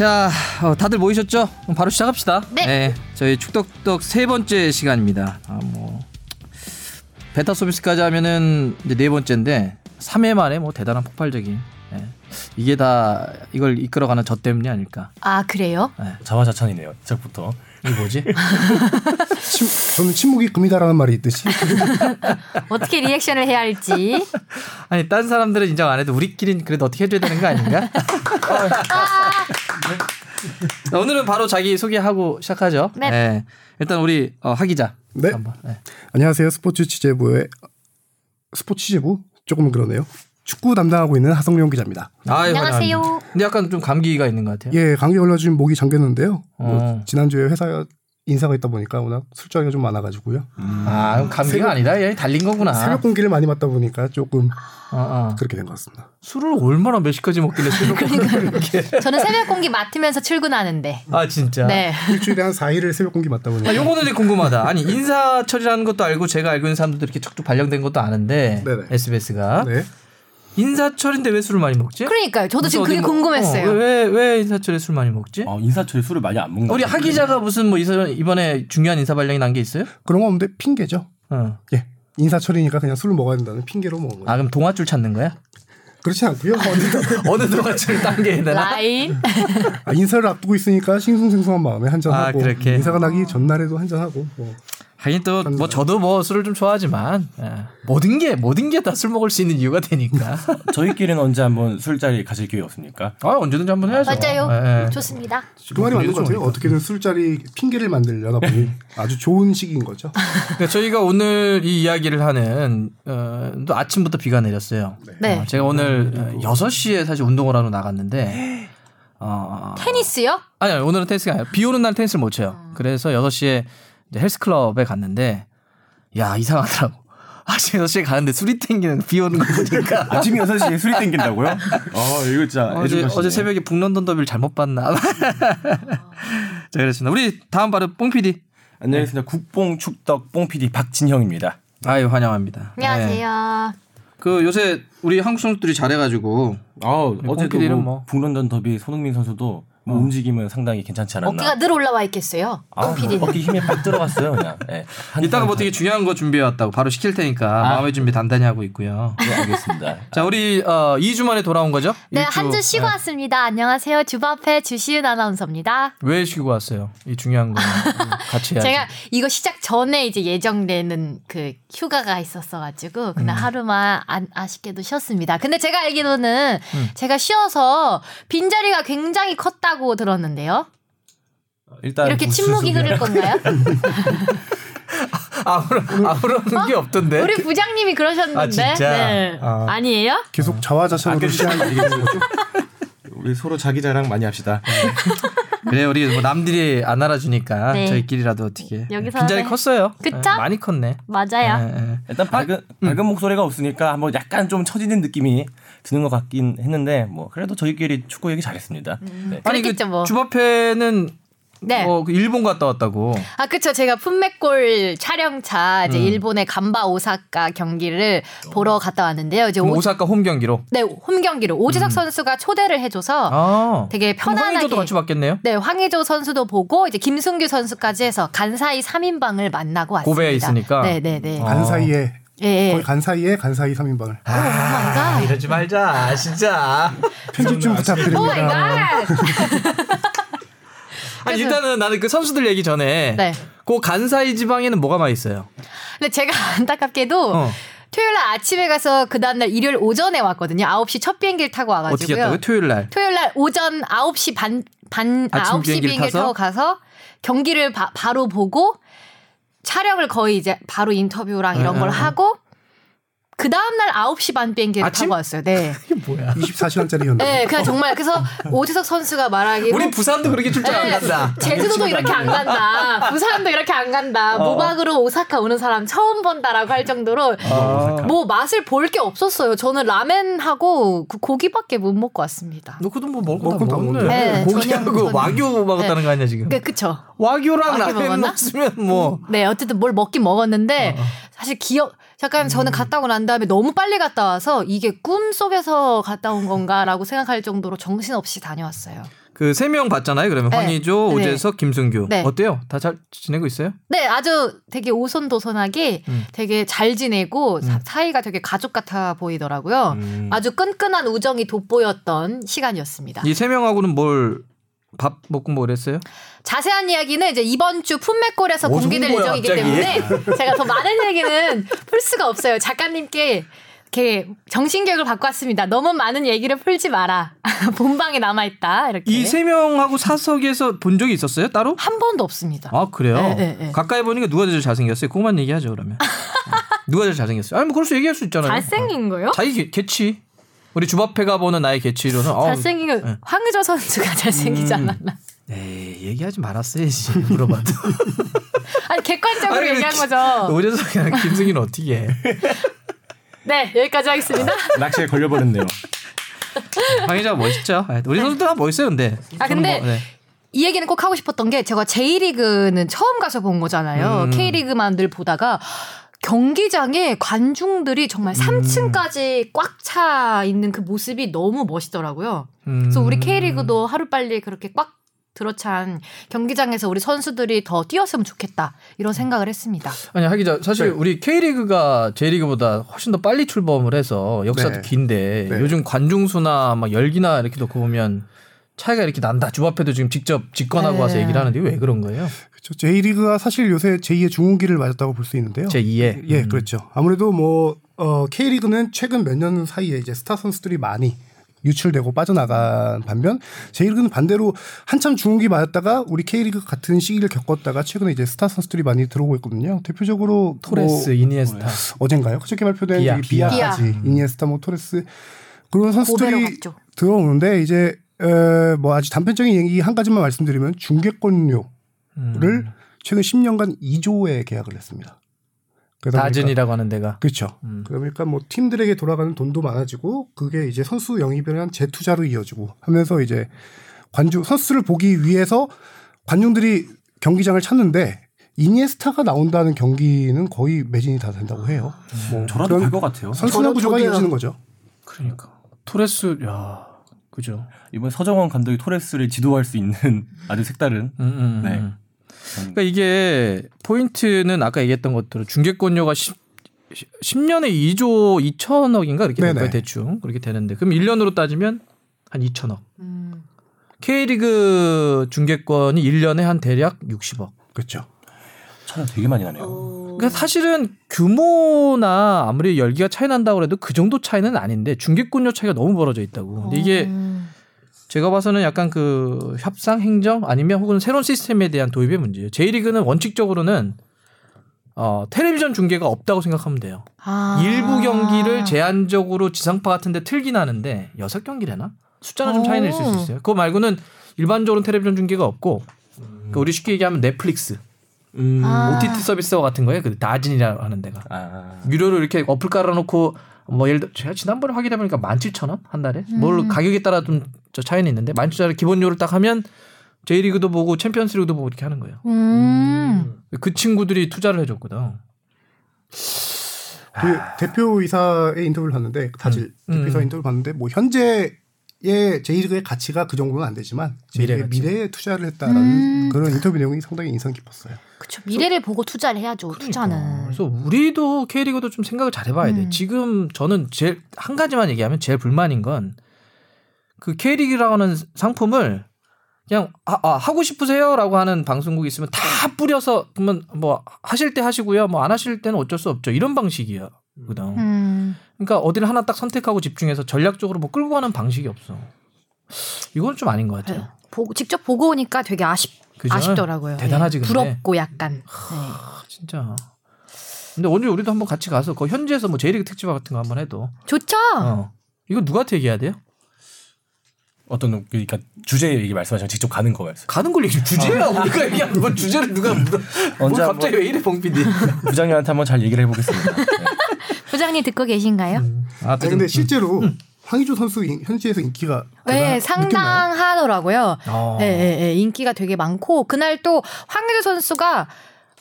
자, 어, 다들 모이셨죠? 그럼 바로 시작합시다. 네. 저희 축덕덕 세 번째 시간입니다. 아, 뭐 베타 서비스까지 하면은 이제 네 번째인데 3회 만에 뭐 대단한 폭발적인 예. 이게 다 이걸 이끌어가는 저 때문이 아닐까. 아 그래요? 자화자찬이네요. 시작부터. 이게 뭐지? 침, 저는 침묵이 금이다라는 말이 있듯이 어떻게 리액션을 해야 할지. 아니 딴 사람들은 인정 안 해도 우리끼리는 그래도 어떻게 해줘야 되는 거 아닌가? 자, 오늘은 바로 자기 소개하고 시작하죠. 네. 일단 우리 어, 하 기자. 네. 한번. 네. 안녕하세요 스포츠 취재부의 스포츠 취재부 조금 그러네요 축구 담당하고 있는 하성룡 기자입니다. 아유, 안녕하세요. 근데 약간 좀 감기가 있는 것 같아요. 예 감기 걸려 지금 목이 잠겼는데요. 뭐 어. 지난주에 회사 인사가 있다 보니까 워낙 술자리가 좀 많아가지고요. 아, 그럼 감기가 아니다. 얘 달린 거구나. 새벽 공기를 많이 맞다 보니까 조금 어, 어. 그렇게 된 것 같습니다. 술을 얼마나 몇 시까지 먹길래 새벽 이렇게. 저는 새벽 공기 맡으면서 출근하는데. 아, 진짜. 네. 일주일에 한 4일을 새벽 공기 맞다 보니까 아, 요거는 되게 궁금하다. 아니, 인사철이라는 것도 알고 제가 알고 있는 사람들도 이렇게 척척 발령된 것도 아는데 네네. SBS가 네. 인사철인데 왜 술을 많이 먹지? 그러니까요. 저도 지금 그게 뭐- 궁금했어요. 어, 왜, 왜 인사철에 술 많이 먹지? 어, 인사철에 술을 많이 안 먹는 우리 것 하. 기자가 무슨 뭐 이사- 이번에 중요한 인사 발령이 난 게 있어요? 그런 거 없는데 핑계죠. 어. 예 인사철이니까 그냥 술을 먹어야 된다는 핑계로 먹은 거예요. 아 그럼 동아줄 찾는 거야? 그렇지 않고요. 어느 동아줄 당겨야 되나? 라인. 아, 인사를 앞두고 있으니까 싱숭생숭한 마음에 한잔 아, 하고? 인사가 나기 전날에도 한잔 하고 뭐. 하긴 또 뭐 저도 뭐 술을 좀 좋아하지만 예. 모든 게 모든 게 다 술 먹을 수 있는 이유가 되니까. 저희끼리는 언제 한번 술자리 가질 기회 없습니까? 아 언제든지 한번 해야죠. 맞아요. 예, 예. 좋습니다. 그 말이 맞는 것 같아요. 어떻게든 술자리 핑계를 만들려다 보니 아주 좋은 시기인 거죠. 그러니까 저희가 오늘 이 이야기를 하는 어, 또 아침부터 비가 내렸어요. 네. 어, 제가 오늘 어, 6시에 사실 운동을 하러 나갔는데 어, 테니스요? 아니 아니, 오늘은 테니스가 아니라 비 오는 날 테니스를 못 쳐요. 그래서 6시에 이제 헬스클럽에 갔는데 야 이상하더라고. 아침 6시에 가는데 술이 땡기는 비 오는 거 보니까 아침 6시에 술이 땡긴다고요? 아, 이거 진짜 어제. 어제 새벽에 북런던 더비를 잘못 봤나. 자 그렇습니다. 우리 다음 바로 뽕 PD. 안녕하십니까. 국뽕 축덕 뽕 PD 박진형입니다. 아유 환영합니다. 네. 안녕하세요. 그 요새 우리 한국 선수들이 잘해가지고 아, 네, 어제도 뭐, 뭐. 북런던 더비 손흥민 선수도 뭐 움직임은 상당히 괜찮지 않았나? 어깨가 늘 올라와 있겠어요. 아, 뽕 PD는. 어깨 힘이 빡 들어갔어요, 그냥. 네. 한 이따가 뭐번 되게 중요한 거 준비해 왔다고 바로 시킬 테니까 마음의 준비 단단히 하고 있고요. 네, 알겠습니다. 자 우리 어, 2주 만에 돌아온 거죠? 네, 일주. 한주 쉬고 네. 왔습니다. 안녕하세요. 주바페 주시은 아나운서입니다. 왜 쉬고 왔어요? 이 중요한 거 같이 해야지. 제가 이거 시작 전에 이제 예정되는 그 휴가가 있었어가지고 그날 음. 하루만 안, 아쉽게도 쉬었습니다. 근데 제가 알기로는 음. 제가 쉬어서 빈 자리가 굉장히 컸다고 들었는데요. 일단 이렇게 뭐 침묵이. 흐를 건가요? 아무런 아무런 게 없던데. 우리 부장님이 그러셨는데. 아, 진짜? 네. 아. 아니에요? 계속 자화자찬으로 시작하는 거죠. 우리 서로 자기 자랑 많이 합시다. 그래 우리 뭐 남들이 안 알아주니까 네. 저희끼리라도 어떻게 여기서 빈자리 네. 컸어요. 그쵸? 네, 많이 컸네. 맞아요. 예, 예. 일단 밝은 밝은 목소리가 없으니까 한번 약간 좀 처지는 느낌이 드는 것 같긴 했는데 뭐 그래도 저희끼리 축구 얘기 잘했습니다. 네. 아니 그 그랬겠죠, 뭐. 주바페는 네. 어, 그 일본 갔다 왔다고. 아, 그쵸. 제가 품맥골 촬영차 음. 이제 일본의 간바 오사카 경기를 보러 갔다 왔는데요. 이제 오, 오사카 홈 경기로. 네, 홈 경기로 오지석 선수가 초대를 해줘서 아. 되게 편안하게. 황의조도 같이 봤겠네요. 네, 황의조 선수도 보고 이제 김승규 선수까지 해서 간사이 3인방을 만나고 왔습니다. 고베에 있으니까? 네, 네, 네. 어. 간 사이에 예, 예. 거의 간사이에 간사이 3인방을 아, 이러지 말자. 진짜. 편집 좀 oh my 부탁드립니다. god! 아니 일단은 나는 그 선수들 얘기 전에 네. 그 간사이 지방에는 뭐가 많이 있어요? 근데 제가 안타깝게도 어. 토요일 날 아침에 가서 그 다음날 일요일 오전에 왔거든요. 9시 첫 비행기를 타고 와가지고요. 어떻게 했다고요? 토요일 날. 토요일 날 오전 9시 반, 반, 아, 아침 9시 비행기를 비행기를 타서? 타고 가서 경기를 바, 바로 보고 촬영을 거의 이제 바로 인터뷰랑 이런 응, 걸 응, 응. 하고 그 다음날 9시 반 비행기를 아침? 타고 왔어요. 네. 이게 뭐야? 24시간짜리 현장. 네, 그냥 정말 그래서 오지석 선수가 말하기로 우리 부산도 그렇게 출장 안 네, 간다. 제주도도 이렇게 안 간다. 부산도 이렇게 안 간다. 어. 모박으로 오사카 오는 사람 처음 본다라고 할 정도로 아. 뭐 맛을 볼 게 없었어요. 저는 라멘하고 그 고기밖에 못 먹고 왔습니다. 너 그도 뭐 거다 거다 먹네. 네, 고기하고 와규 먹었다는 네. 거 아니야 지금? 그 그쵸. 와규랑 와규 라면 먹었나? 먹으면 뭐. 네, 어쨌든 뭘 먹긴 먹었는데 어, 어. 사실 기억 잠깐 저는 갔다 오고 난 다음에 너무 빨리 갔다 와서 이게 꿈 속에서 갔다 온 건가라고 생각할 정도로 정신없이 다녀왔어요. 그 세 명 봤잖아요. 그러면 네. 황의조, 네. 오재석, 김승규 네. 어때요? 다 잘 지내고 있어요? 네, 아주 되게 오손도손하게 음. 되게 잘 지내고 사- 사이가 되게 가족 같아 보이더라고요. 음. 아주 끈끈한 우정이 돋보였던 시간이었습니다. 이 세 명하고는 뭘 밥 먹고 뭐 그랬어요? 자세한 이야기는 이제 이번 주 품맥골에서 뭐 공개될 정보야, 예정이기 갑자기? 때문에 제가 더 많은 얘기는 풀 수가 없어요. 작가님께 이렇게 정신교육을 받고 왔습니다. 너무 많은 얘기를 풀지 마라. 본방에 남아 있다. 이렇게. 이 세 명하고 사석에서 본 적이 있었어요? 따로? 한 번도 없습니다. 아 그래요? 네, 네, 네. 가까이 보니까 누가 제일 잘생겼어요? 그것만 얘기하죠 그러면. 어. 누가 제일 잘생겼어요? 아니 뭐 그럴 수 얘기할 수 있잖아요. 잘생긴 거요? 자기 개- 개취. 우리 주바페가 보는 나의 개취로는 어, 잘생긴 거 네. 황의조 선수가 잘생기지 음. 않았나? 에이, 얘기하지 말았어야지 물어봐도. 아니 객관적으로 아니, 얘기한 기- 거죠. 오재석이랑 김승희는 어떻게 해? 네 여기까지 하겠습니다. 낚시에 걸려버렸네요. 황희자가 멋있죠. 아, 우리 선수들 다 멋있어요 근데. 아, 근데 뭐, 네. 이 얘기는 꼭 하고 싶었던 게 제가 J리그는 처음 가서 본 거잖아요. 음. K리그만 늘 보다가 경기장에 관중들이 정말 3층까지 꽉 차 있는 그 모습이 너무 멋있더라고요. 그래서 우리 음. K리그도 하루빨리 그렇게 꽉 들어찬 경기장에서 우리 선수들이 더 뛰었으면 좋겠다. 이런 생각을 했습니다. 아니 하기자 사실 네. 우리 K리그가 J리그보다 훨씬 더 빨리 출범을 해서 역사도 네. 긴데 네. 요즘 관중 수나 막 열기나 이렇게 놓고 보면 차이가 이렇게 난다. 주바페도 지금 직접 직관하고 네. 와서 얘기를 하는데 왜 그런 거예요? 그렇죠. J리그가 사실 요새 제2의 중흥기를 맞았다고 볼 수 있는데요. 제 2의 예, 그렇죠. 아무래도 뭐 어, K리그는 최근 몇 년 사이에 이제 스타 선수들이 많이 유출되고 빠져나간 반면 J리그는 반대로 한참 중흥기 맞았다가 우리 K리그 같은 시기를 겪었다가 최근에 이제 스타 선수들이 많이 들어오고 있거든요. 대표적으로 토레스, 뭐 이니에스타. 어젠가요? 그저께 발표된 비야, 이 비야까지 비야. 이니에스타, 뭐 토레스 그런 선수들이. 들어오는데 이제 에, 뭐 아주 단편적인 얘기 한 가지만 말씀드리면 중계권료를 음. 최근 10년간 2조에 계약을 했습니다. 보니까 다진이라고 하는 데가 그렇죠. 음. 그러니까 뭐 팀들에게 돌아가는 돈도 많아지고 그게 이제 선수 영입에 대한 재투자로 이어지고 하면서 이제 관중 선수를 보기 위해서 관중들이 경기장을 찾는데 이니에스타가 나온다는 경기는 거의 매진이 다 된다고 해요. 뭐 저라도 그런 갈것 같아요. 선수나 구조가. 이어지는 거죠. 그러니까 토레스 야 그죠. 이번 서정원 감독이 토레스를 지도할 수 있는 아주 색다른 음, 음, 네. 음. 그러니까 이게 포인트는 아까 얘기했던 것대로 중계권료가 10, 10년에 2조 2천억인가 이렇게 될 네네. 거예요 대충 그렇게 되는데 그럼 1년으로 따지면 한 2천억. 음. K리그 중계권이 1년에 한 대략 60억. 그렇죠. 차이가 되게 많이 나네요. 그러니까 사실은 규모나 아무리 열기가 차이 난다고 해도 그 정도 차이는 아닌데 중계권료 차이가 너무 벌어져 있다고. 근데 이게 음. 제가 봐서는 약간 그 협상 행정 아니면 혹은 새로운 시스템에 대한 도입의 문제예요. J리그는 원칙적으로는 어, 텔레비전 중계가 없다고 생각하면 돼요. 아. 일부 경기를 제한적으로 지상파 같은 데 틀긴 하는데 여섯 경기래나? 숫자는 좀 차이는 있을 수 있어요. 그거 말고는 일반적으로 텔레비전 중계가 없고 그러니까 우리 쉽게 얘기하면 넷플릭스, 음. 아. OTT 서비스와 같은 거예요. 그 다진이라고 하는 데가. 아. 유료로 이렇게 어플 깔아놓고 뭐 예를 들어 제가 지난번에 확인해 보니까 17,000원 한 달에 뭘 가격에 따라 좀 저 차이는 있는데 17,000원 기본료를 딱 하면 J리그도 보고 챔피언스리그도 보고 이렇게 하는 거예요. 음. 그 친구들이 투자를 해줬거든. 그 대표이사의 인터뷰를 봤는데 다질 음. 대표이사 음. 인터뷰를 봤는데 뭐 현재의 J리그의 가치가 그 정도는 안 되지만 미래. 미래에 투자를 했다라는 음. 그런 인터뷰 내용이 상당히 인상 깊었어요. 그쵸. 미래를 보고 투자를 해야죠. 투자는. 그래서 우리도 K리그도 좀 생각을 잘 해봐야 돼. 음. 지금 저는 제일 한 가지만 얘기하면 제일 불만인 건 그 K리그라고 하는 상품을 그냥 아, 아, 하고 싶으세요라고 하는 방송국이 있으면 다 뿌려서 그러면 뭐 하실 때 하시고요. 뭐 안 하실 때는 어쩔 수 없죠. 이런 방식이야. 거든. 음. 그러니까 어디를 하나 딱 선택하고 집중해서 전략적으로 뭐 끌고 가는 방식이 없어. 이건 좀 아닌 것 같아요. 네. 보고 직접 보고 오니까 되게 아쉽 그죠? 아쉽더라고요. 대단하지, 예. 근데. 부럽고 약간. 네. 아, 진짜. 근데 언제 우리도 한번 같이 가서 그 현지에서 뭐 J리그 특집 같은 거 한번 해도 좋죠. 어. 이거 누구한테 얘기해야 돼요? 어떤 그러니까 주제 얘기 말씀하시면 직접 가는 거 말씀. 가는 걸 얘기 주제야 우리가 얘기하는 뭐 주제를 누가 물어 뭐 언제 갑자기 왜 이래 봉 PD 부장님한테 한번 잘 얘기를 해보겠습니다. 네. 부장님 듣고 계신가요? 아 아니, 근데 실제로 황희조 선수 인- 현지에서 인기가 네? 상당하더라고요. 어. 네, 네, 네, 인기가 되게 많고 그날 또 황의조 선수가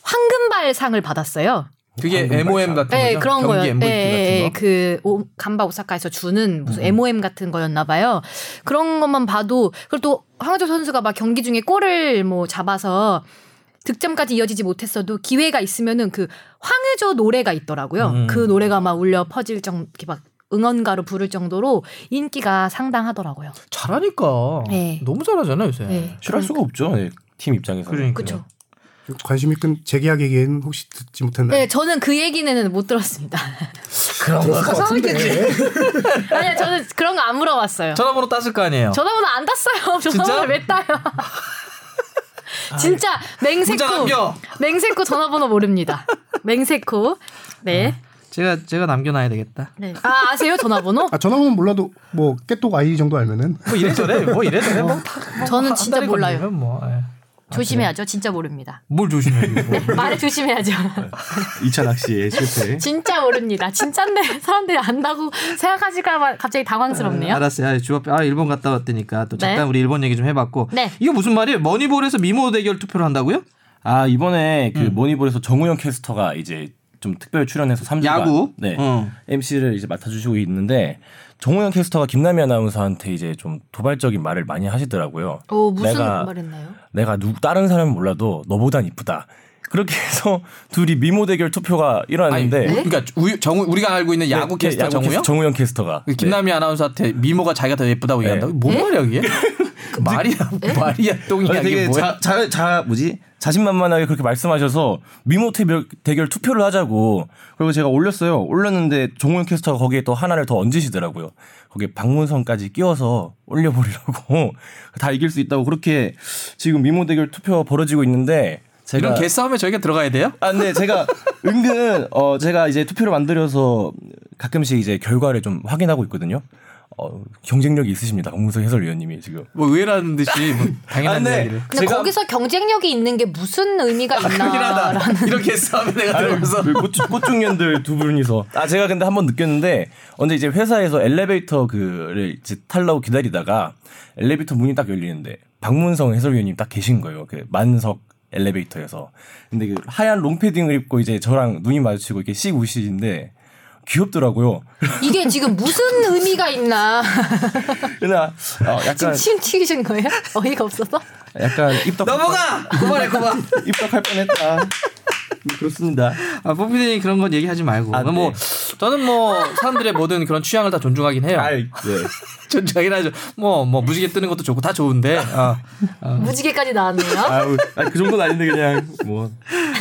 황금발상을 받았어요. 그게 MOM 같은 네, 거죠? 그런 경기 거요. MVP 네, 같은 거. 그 오, 간바 오사카에서 주는 무슨 MOM 같은 거였나 봐요. 그런 것만 봐도 그리고 또 황의조 선수가 막 경기 중에 골을 뭐 잡아서 득점까지 이어지지 못했어도 기회가 있으면은 그 황의조 노래가 있더라고요. 음. 그 노래가 막 울려 퍼질 정 이렇게 막 응원가로 부를 정도로 인기가 상당하더라고요. 잘하니까. 네. 너무 잘하잖아요 요새. 네. 싫어할 수가 없죠. 네, 팀 입장에서. 그러니까. 그렇죠. 관심이 끈 재계약 얘기는 혹시 듣지 못했나요? 네, 저는 그 얘기는 못 들었습니다. 그런 것 같은데. 아니요, 저는 그런 거 안 물어봤어요. 전화번호 땄을 거 아니에요. 전화번호 안 땄어요. 전화번호 왜 따요? 진짜 맹세코. 맹세코 전화번호 모릅니다. 맹세코. 네. 제가 제가 남겨놔야 되겠다. 네. 아 아세요 전화번호? 아 전화번호 몰라도 뭐 깨똑 아이 정도 알면은 뭐 이래저래 뭐 이래저래 뭐 다. 뭐 저는 한 진짜 몰라요. 뭐. 예. 조심해야죠. 진짜 모릅니다. 뭘 조심해. 뭐. 말을 조심해야죠. 2차 낚시의 실패. 진짜 모릅니다. 진짜인데 사람들이 안다고 생각하실까봐 갑자기 당황스럽네요. 알았어요. 아, 주업 아 일본 갔다 왔다니까 또 잠깐 네. 우리 일본 얘기 좀 해봤고. 네. 이거 무슨 말이에요? 머니볼에서 미모 대결 투표를 한다고요? 아 이번에 그 음. 모니볼에서 정우영 캐스터가 이제 좀 특별 출연해서 3주간 야구? 네 어. MC를 이제 맡아주시고 있는데 정우영 캐스터가 김남희 아나운서한테 이제 좀 도발적인 말을 많이 하시더라고요. 오 무슨 내가 말했나요? 내가 누구 다른 사람은 몰라도 너보단 이쁘다. 그렇게 해서 둘이 미모 대결 투표가 아니, 일어났는데 우- 그러니까 우유- 정우 우리가 알고 있는 야구 네, 캐스터 야구 정우요? 정우영 캐스터가 그 김남희 아나운서한테 미모가 자기가 더 예쁘다고 네. 얘기한다고? 뭔 말이야 그게? 그 말이야 말이야 똥이야 아니, 이게 뭐야? 자, 자, 자 뭐지 자신만만하게 그렇게 말씀하셔서 미모 대결, 대결 투표를 하자고 그리고 제가 올렸어요 올렸는데 정우영 캐스터가 거기에 또 하나를 더 얹으시더라고요 거기에 박문성까지 끼워서 올려버리라고 다 이길 수 있다고 그렇게 지금 미모 대결 투표 벌어지고 있는데 제가 이런 개싸움에 저희가 들어가야 돼요? 아, 근데 제가 은근 어 제가 이제 투표를 만들어서 가끔씩 이제 결과를 좀 확인하고 있거든요. 어 경쟁력이 있으십니다. 박문성 해설위원님이 지금. 뭐 의외라는 듯이 뭐 당연한 아, 네. 이야기를. 근데 거기서 경쟁력이 있는 게 무슨 의미가 하다. 있나라는 이런 개싸움에 내가 들어가서 그 꽃, 꽃중년들 두 분이서. 아, 제가 근데 한 번 느꼈는데, 언제 이제 회사에서 엘리베이터 그를 이제 타려고 기다리다가 엘리베이터 문이 딱 열리는데, 박문성 해설위원님 딱 계신 거예요. 그 만석 엘리베이터에서. 근데 그 하얀 롱패딩을 입고 이제 저랑 눈이 마주치고 이렇게 씩 우시는데, 귀엽더라고요. 이게 지금 무슨 의미가 있나 그냥 어, 지금 약간 침 튀기신 거예요? 어이가 없어서? 약간 입덕 넘어가 그만해 그만. 입덕할 뻔했다. 그렇습니다. 아 뽀피디님 그런 건 얘기하지 말고. 아, 네. 뭐 저는 뭐 사람들의 모든 그런 취향을 다 존중하긴 해요. 아이, 네. 존중하긴 하죠. 뭐뭐 무지개 뜨는 것도 좋고 다 좋은데. 아, 무지개까지 나왔네요. 아우, 아니, 그 정도는 아닌데 그냥 뭐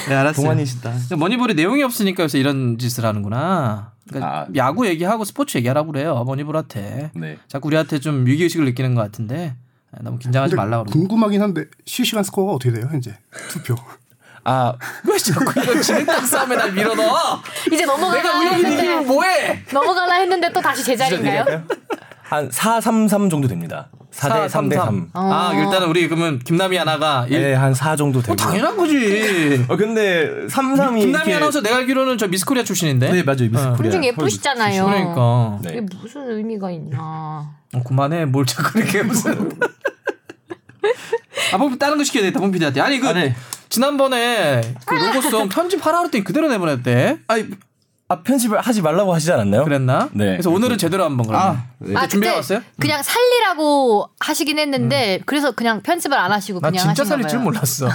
네 알았어요. 동안이시다. 머니볼이 내용이 없으니까 요새 이런 짓을 하는구나. 그러니까 아. 야구 얘기하고 스포츠 얘기하라고 그래요. 머니볼한테. 네. 자꾸 우리한테 좀 위기의식을 느끼는 것 같은데 아, 너무 긴장하지 근데 말라 그러고. 궁금하긴 한데 실시간 스코어가 어떻게 돼요 현재 투표? 아, 왜 자꾸 이런 진흙탕 싸움에 날 밀어넣어? 이제 넘어가나 내가 얘기 이기면 했는데 뭐해? 넘어가나 했는데 또 다시 제자리인가요? 한 4, 3, 3 정도 됩니다. 4대 3대 3. 아 일단은 우리 그러면 김남희 하나가 일- 네, 한4 정도 되고. 어, 당연한 거지. 어, 근데 3, 3이 김남희 아나운서 내가 알기로는 저 미스코리아 출신인데. 네, 맞아요. 미스 어. 코리아. 엄청 예쁘시잖아요. 그러니까. 네. 이게 무슨 의미가 있나? 어, 그만해. 뭘 자꾸 이렇게 무슨. 아, 뭐 다른 거 시켜야 되겠다, 뽕피디한테. 아니, 그, 아, 네. 지난번에 그 로고송 편집하라 그랬더니 그대로 내보냈대. 아니, 아, 편집을 하지 말라고 하시지 않았나요? 그랬나? 네. 그래서 오늘은 제대로 한번 그러면. 아, 네. 아, 준비해 그때 왔어요? 그냥 살리라고 하시긴 했는데 그래서 그냥 편집을 안 하시고 난 그냥 진짜 하신 살릴 거예요. 줄 몰랐어.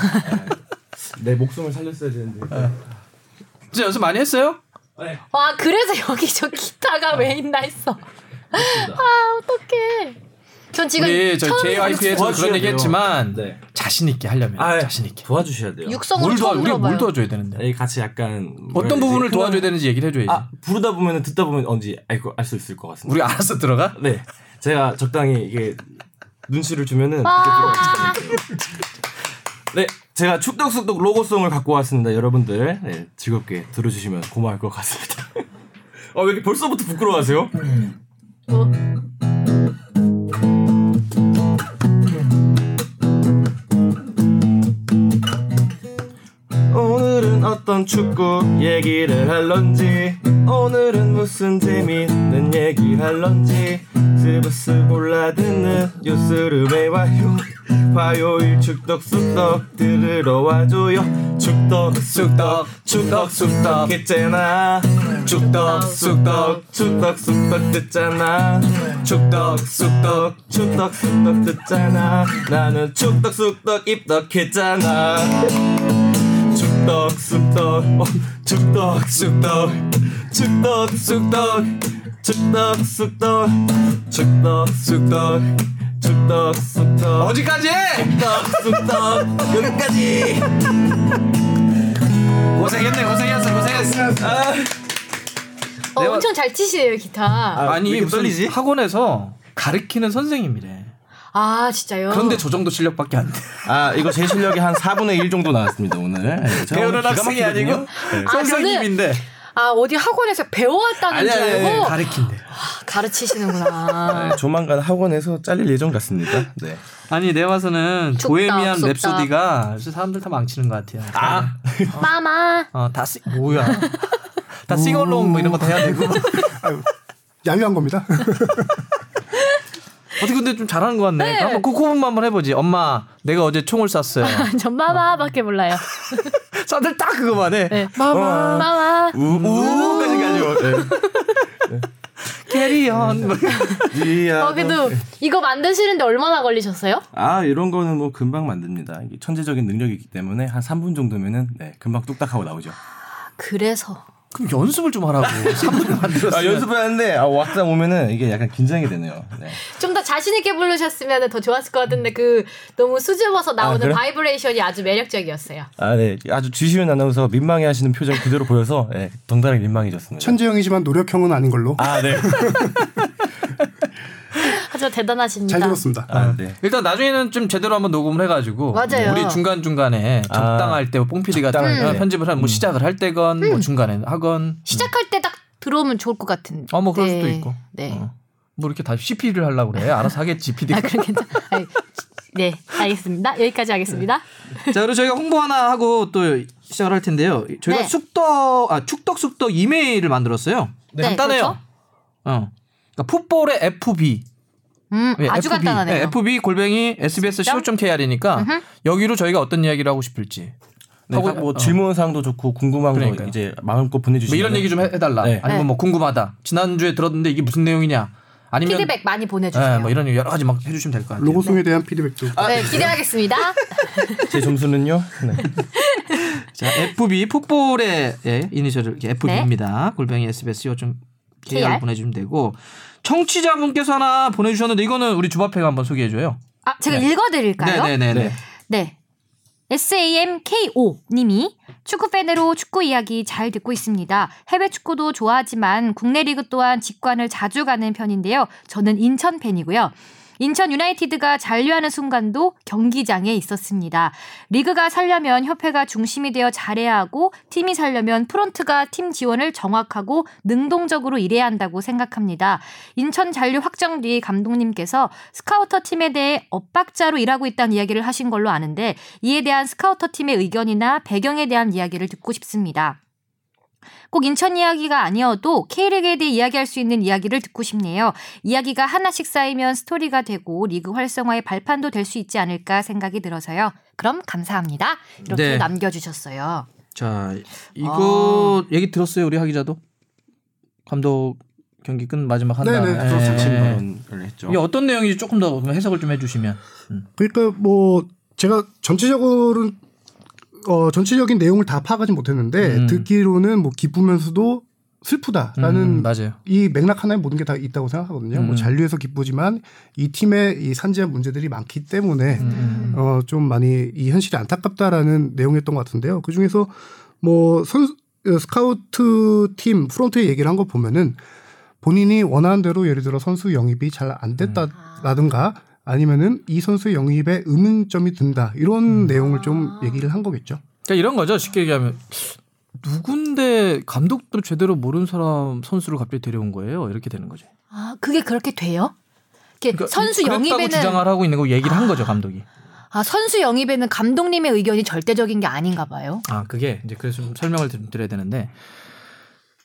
내 목숨을 살렸어야 되는데. 진짜 연습 많이 했어요? 와 그래서 여기 저 기타가 왜 있나 했어. 아 어떡해. 전 지금 우리 저 JYP에서 그런 얘기 돼요. 했지만 네. 자신 있게 하려면 아, 자신 있게. 도와주셔야 돼요. 육성으로 뭘 도와 우리가 뭘. 도와줘야 되는데. 네, 같이 약간 어떤 부분을 도와줘야 되는지 얘기를 해줘야지. 아, 부르다 보면 듣다 보면 언제 알 수 있을 것 같습니다. 우리 알아서 들어가? 네. 제가 적당히 이게 눈치를 주면은 아. 네, 제가 축덕숙덕 로고송을 갖고 왔습니다. 여러분들 네, 즐겁게 들어주시면 고마울 것 같습니다. 어, 왜 이렇게 벌써부터 부끄러워하세요? 뭐, 어떤 축구 얘기를 할런지 오늘은 무슨 재미있는 얘기 할런지 스브스 골라 듣는 뉴스를 외와요 화요일 축덕 숙덕 들으러 와줘요. 축덕 숙덕 축덕 숙덕 했잖아. 축덕 숙덕 축덕 숙덕 듣잖아. 축덕 숙덕 축덕 숙덕 듣잖아. 나는 축덕 숙덕 입덕했잖아 축덕숙덕 어, 축덕숙덕 축덕숙덕 축덕숙덕 축덕숙덕 축덕숙덕 어디까지? 축덕숙덕 여기까지 고생했네 고생했어 고생했어. 어, 내가- 엄청 잘 치시네요 기타. 아, 아니 왜 이렇게 무슨 떨리지? 학원에서 가르치는 선생님이래. 아 진짜요? 그런데 저 정도 실력밖에 안 돼. 아 이거 제 실력이 한 4분의 1 정도 나왔습니다 오늘 네, 오늘 배우는 학생이. 아니고 네. 아, 선생님인데. 아 어디 학원에서 배워왔다는 줄 알고 가르친대. 가르치시는구나. 네, 조만간 학원에서 잘릴 예정 같습니다. 네. 아니 쑥덕, 보헤미안 쑥덕. 랩소디가 사람들 다 망치는 것 같아요. 아 마마. 어다 시, 뭐야? 다 싱얼롱 뭐 이런 거 다 해야 되고. 야유한 겁니다. 어떻게 근데 좀 잘하는 것 같네. 한번 그 코브만 한번 해보지. 엄마, 내가 어제 총을 쐈어요. 전 마마밖에 몰라요. 사람들 딱 그거만 해. 네. 마마. 마마. 우우까지 가죠. 네. 캐리언. 뭐. 이야. 어 그래도 이거 만드시는데 얼마나 걸리셨어요? 아 이런 거는 뭐 금방 만듭니다. 이게 천재적인 능력이기 때문에 한 3분 정도면은 네, 금방 뚝딱하고 나오죠. 그래서 그럼 연습을 좀 하라고. 3분을 만들었어. 아 연습을 하는데 아, 막상 오면은 이게 약간 긴장이 되네요. 네. 좀 더 자신 있게 부르셨으면 더 좋았을 것 같은데 그 너무 수줍어서 나오는 그래? 바이브레이션이 아주 매력적이었어요. 아 네. 아주 주시은 아나운서가 민망해 하시는 표정 그대로 보여서 네, 덩달아 민망해졌습니다. 천재형이지만 노력형은 아닌 걸로. 아 네. 하지만 대단하십니다. 잘 들었습니다. 아 네. 일단 나중에는 좀 제대로 한번 녹음을 해가지고 맞아요. 우리 중간 중간에 적당할 때 뽕피디가 적당할 때. 편집을 한뭐 시작을 할 때건 뭐 중간에 하건 시작할 때 딱 들어오면 좋을 것 같은. 어뭐 그럴 네. 수도 있고 네. 어. 뭐 이렇게 다 CP를 하려고 그래 알아서 하겠지 PD가 아 그럼 괜찮. 아니, 네, 알겠습니다. 여기까지 하겠습니다. 자 그리고 저희가 홍보 하나 하고 또 시작을 할 텐데요 저희가 네. 쑥떡 아 축덕 쑥떡 이메일을 만들었어요 네, 간단해요 그렇죠. 어 그러니까 풋볼의 FB 음, 예, 아주 FB. 간단하네요. 네, FB 골뱅이 sbs.co.kr이니까 여기로 저희가 어떤 이야기를 하고 싶을지 네, 하고- 뭐 어. 질문 사항도 좋고 궁금한 그러니까요. 거 이제 마음껏 보내주시면 뭐 이런 얘기 좀 해- 해달라. 네. 아니면 네. 뭐 궁금하다. 지난 주에 들었는데 이게 무슨 내용이냐. 아니면 피드백 많이 보내주세요. 예, 뭐 이런 여러 가지 막 해주시면 될 것 같아요. 로고송에 대한 피드백도. 네, 기대하겠습니다. 제 점수는요. 네. 자, FB 풋볼의 예, 이니셜을 이렇게 FB입니다. 골뱅이 SBS 요좀 KR. 보내주시면 되고 청취자분께서 하나 보내주셨는데 이거는 우리 주바페가 한번 소개해줘요. 아, 제가 읽어드릴까요? 네네 네. 네. SAMKO 님이 축구 팬으로 축구 이야기 잘 듣고 있습니다. 해외 축구도 좋아하지만 국내 리그 또한 직관을 자주 가는 편인데요. 저는 인천 팬이고요. 인천 유나이티드가 잔류하는 순간도 경기장에 있었습니다. 리그가 살려면 협회가 중심이 되어 잘해야 하고 팀이 살려면 프론트가 팀 지원을 정확하고 능동적으로 일해야 한다고 생각합니다. 인천 잔류 확정 뒤 감독님께서 스카우터 팀에 대해 엇박자로 일하고 있다는 이야기를 하신 걸로 아는데 이에 대한 스카우터 팀의 의견이나 배경에 대한 이야기를 듣고 싶습니다. 꼭 인천 이야기가 아니어도 K리그에 대해 이야기할 수 있는 이야기를 듣고 싶네요. 이야기가 하나씩 쌓이면 스토리가 되고 리그 활성화의 발판도 될 수 있지 않을까 생각이 들어서요. 그럼 감사합니다. 이렇게 네. 남겨주셨어요. 자, 이거 아. 얘기 들었어요 우리 하 기자도 감독 경기 끝 마지막 한 다음에. 네네. 예. 질문을 했죠. 이게 어떤 내용인지 조금 더 해석을 좀 해주시면. 그러니까 뭐 제가 전체적으로 어 전체적인 내용을 다 파악하지 못했는데 음. 듣기로는 뭐 기쁘면서도 슬프다라는 음. 이 맥락 하나에 모든 게 다 있다고 생각하거든요. 음. 뭐 잔류해서 기쁘지만 이 팀의 이 산재한 문제들이 많기 때문에 음. 어 좀 많이 이 현실이 안타깝다라는 내용이었던 것 같은데요. 그 중에서 뭐 선수 어, 스카우트 팀 프론트에 얘기를 한 거 보면은 본인이 원하는 대로 예를 들어 선수 영입이 잘 안 됐다라든가 아니면은 이 선수 영입에 의문점이 든다 이런 내용을 좀 얘기를 한 거겠죠. 그러니까 이런 거죠. 쉽게 얘기하면 누군데 감독도 제대로 모르는 사람 선수를 갑자기 데려온 거예요. 이렇게 되는 거죠. 아, 그게 그렇게 돼요? 이렇게 그러니까 선수 영입에는 주장을 하고 있는 거 얘기를 한 거죠 감독이. 아 선수 영입에는 감독님의 의견이 절대적인 게 아닌가 봐요. 아 그게 이제 그래서 좀 설명을 좀 드려야 되는데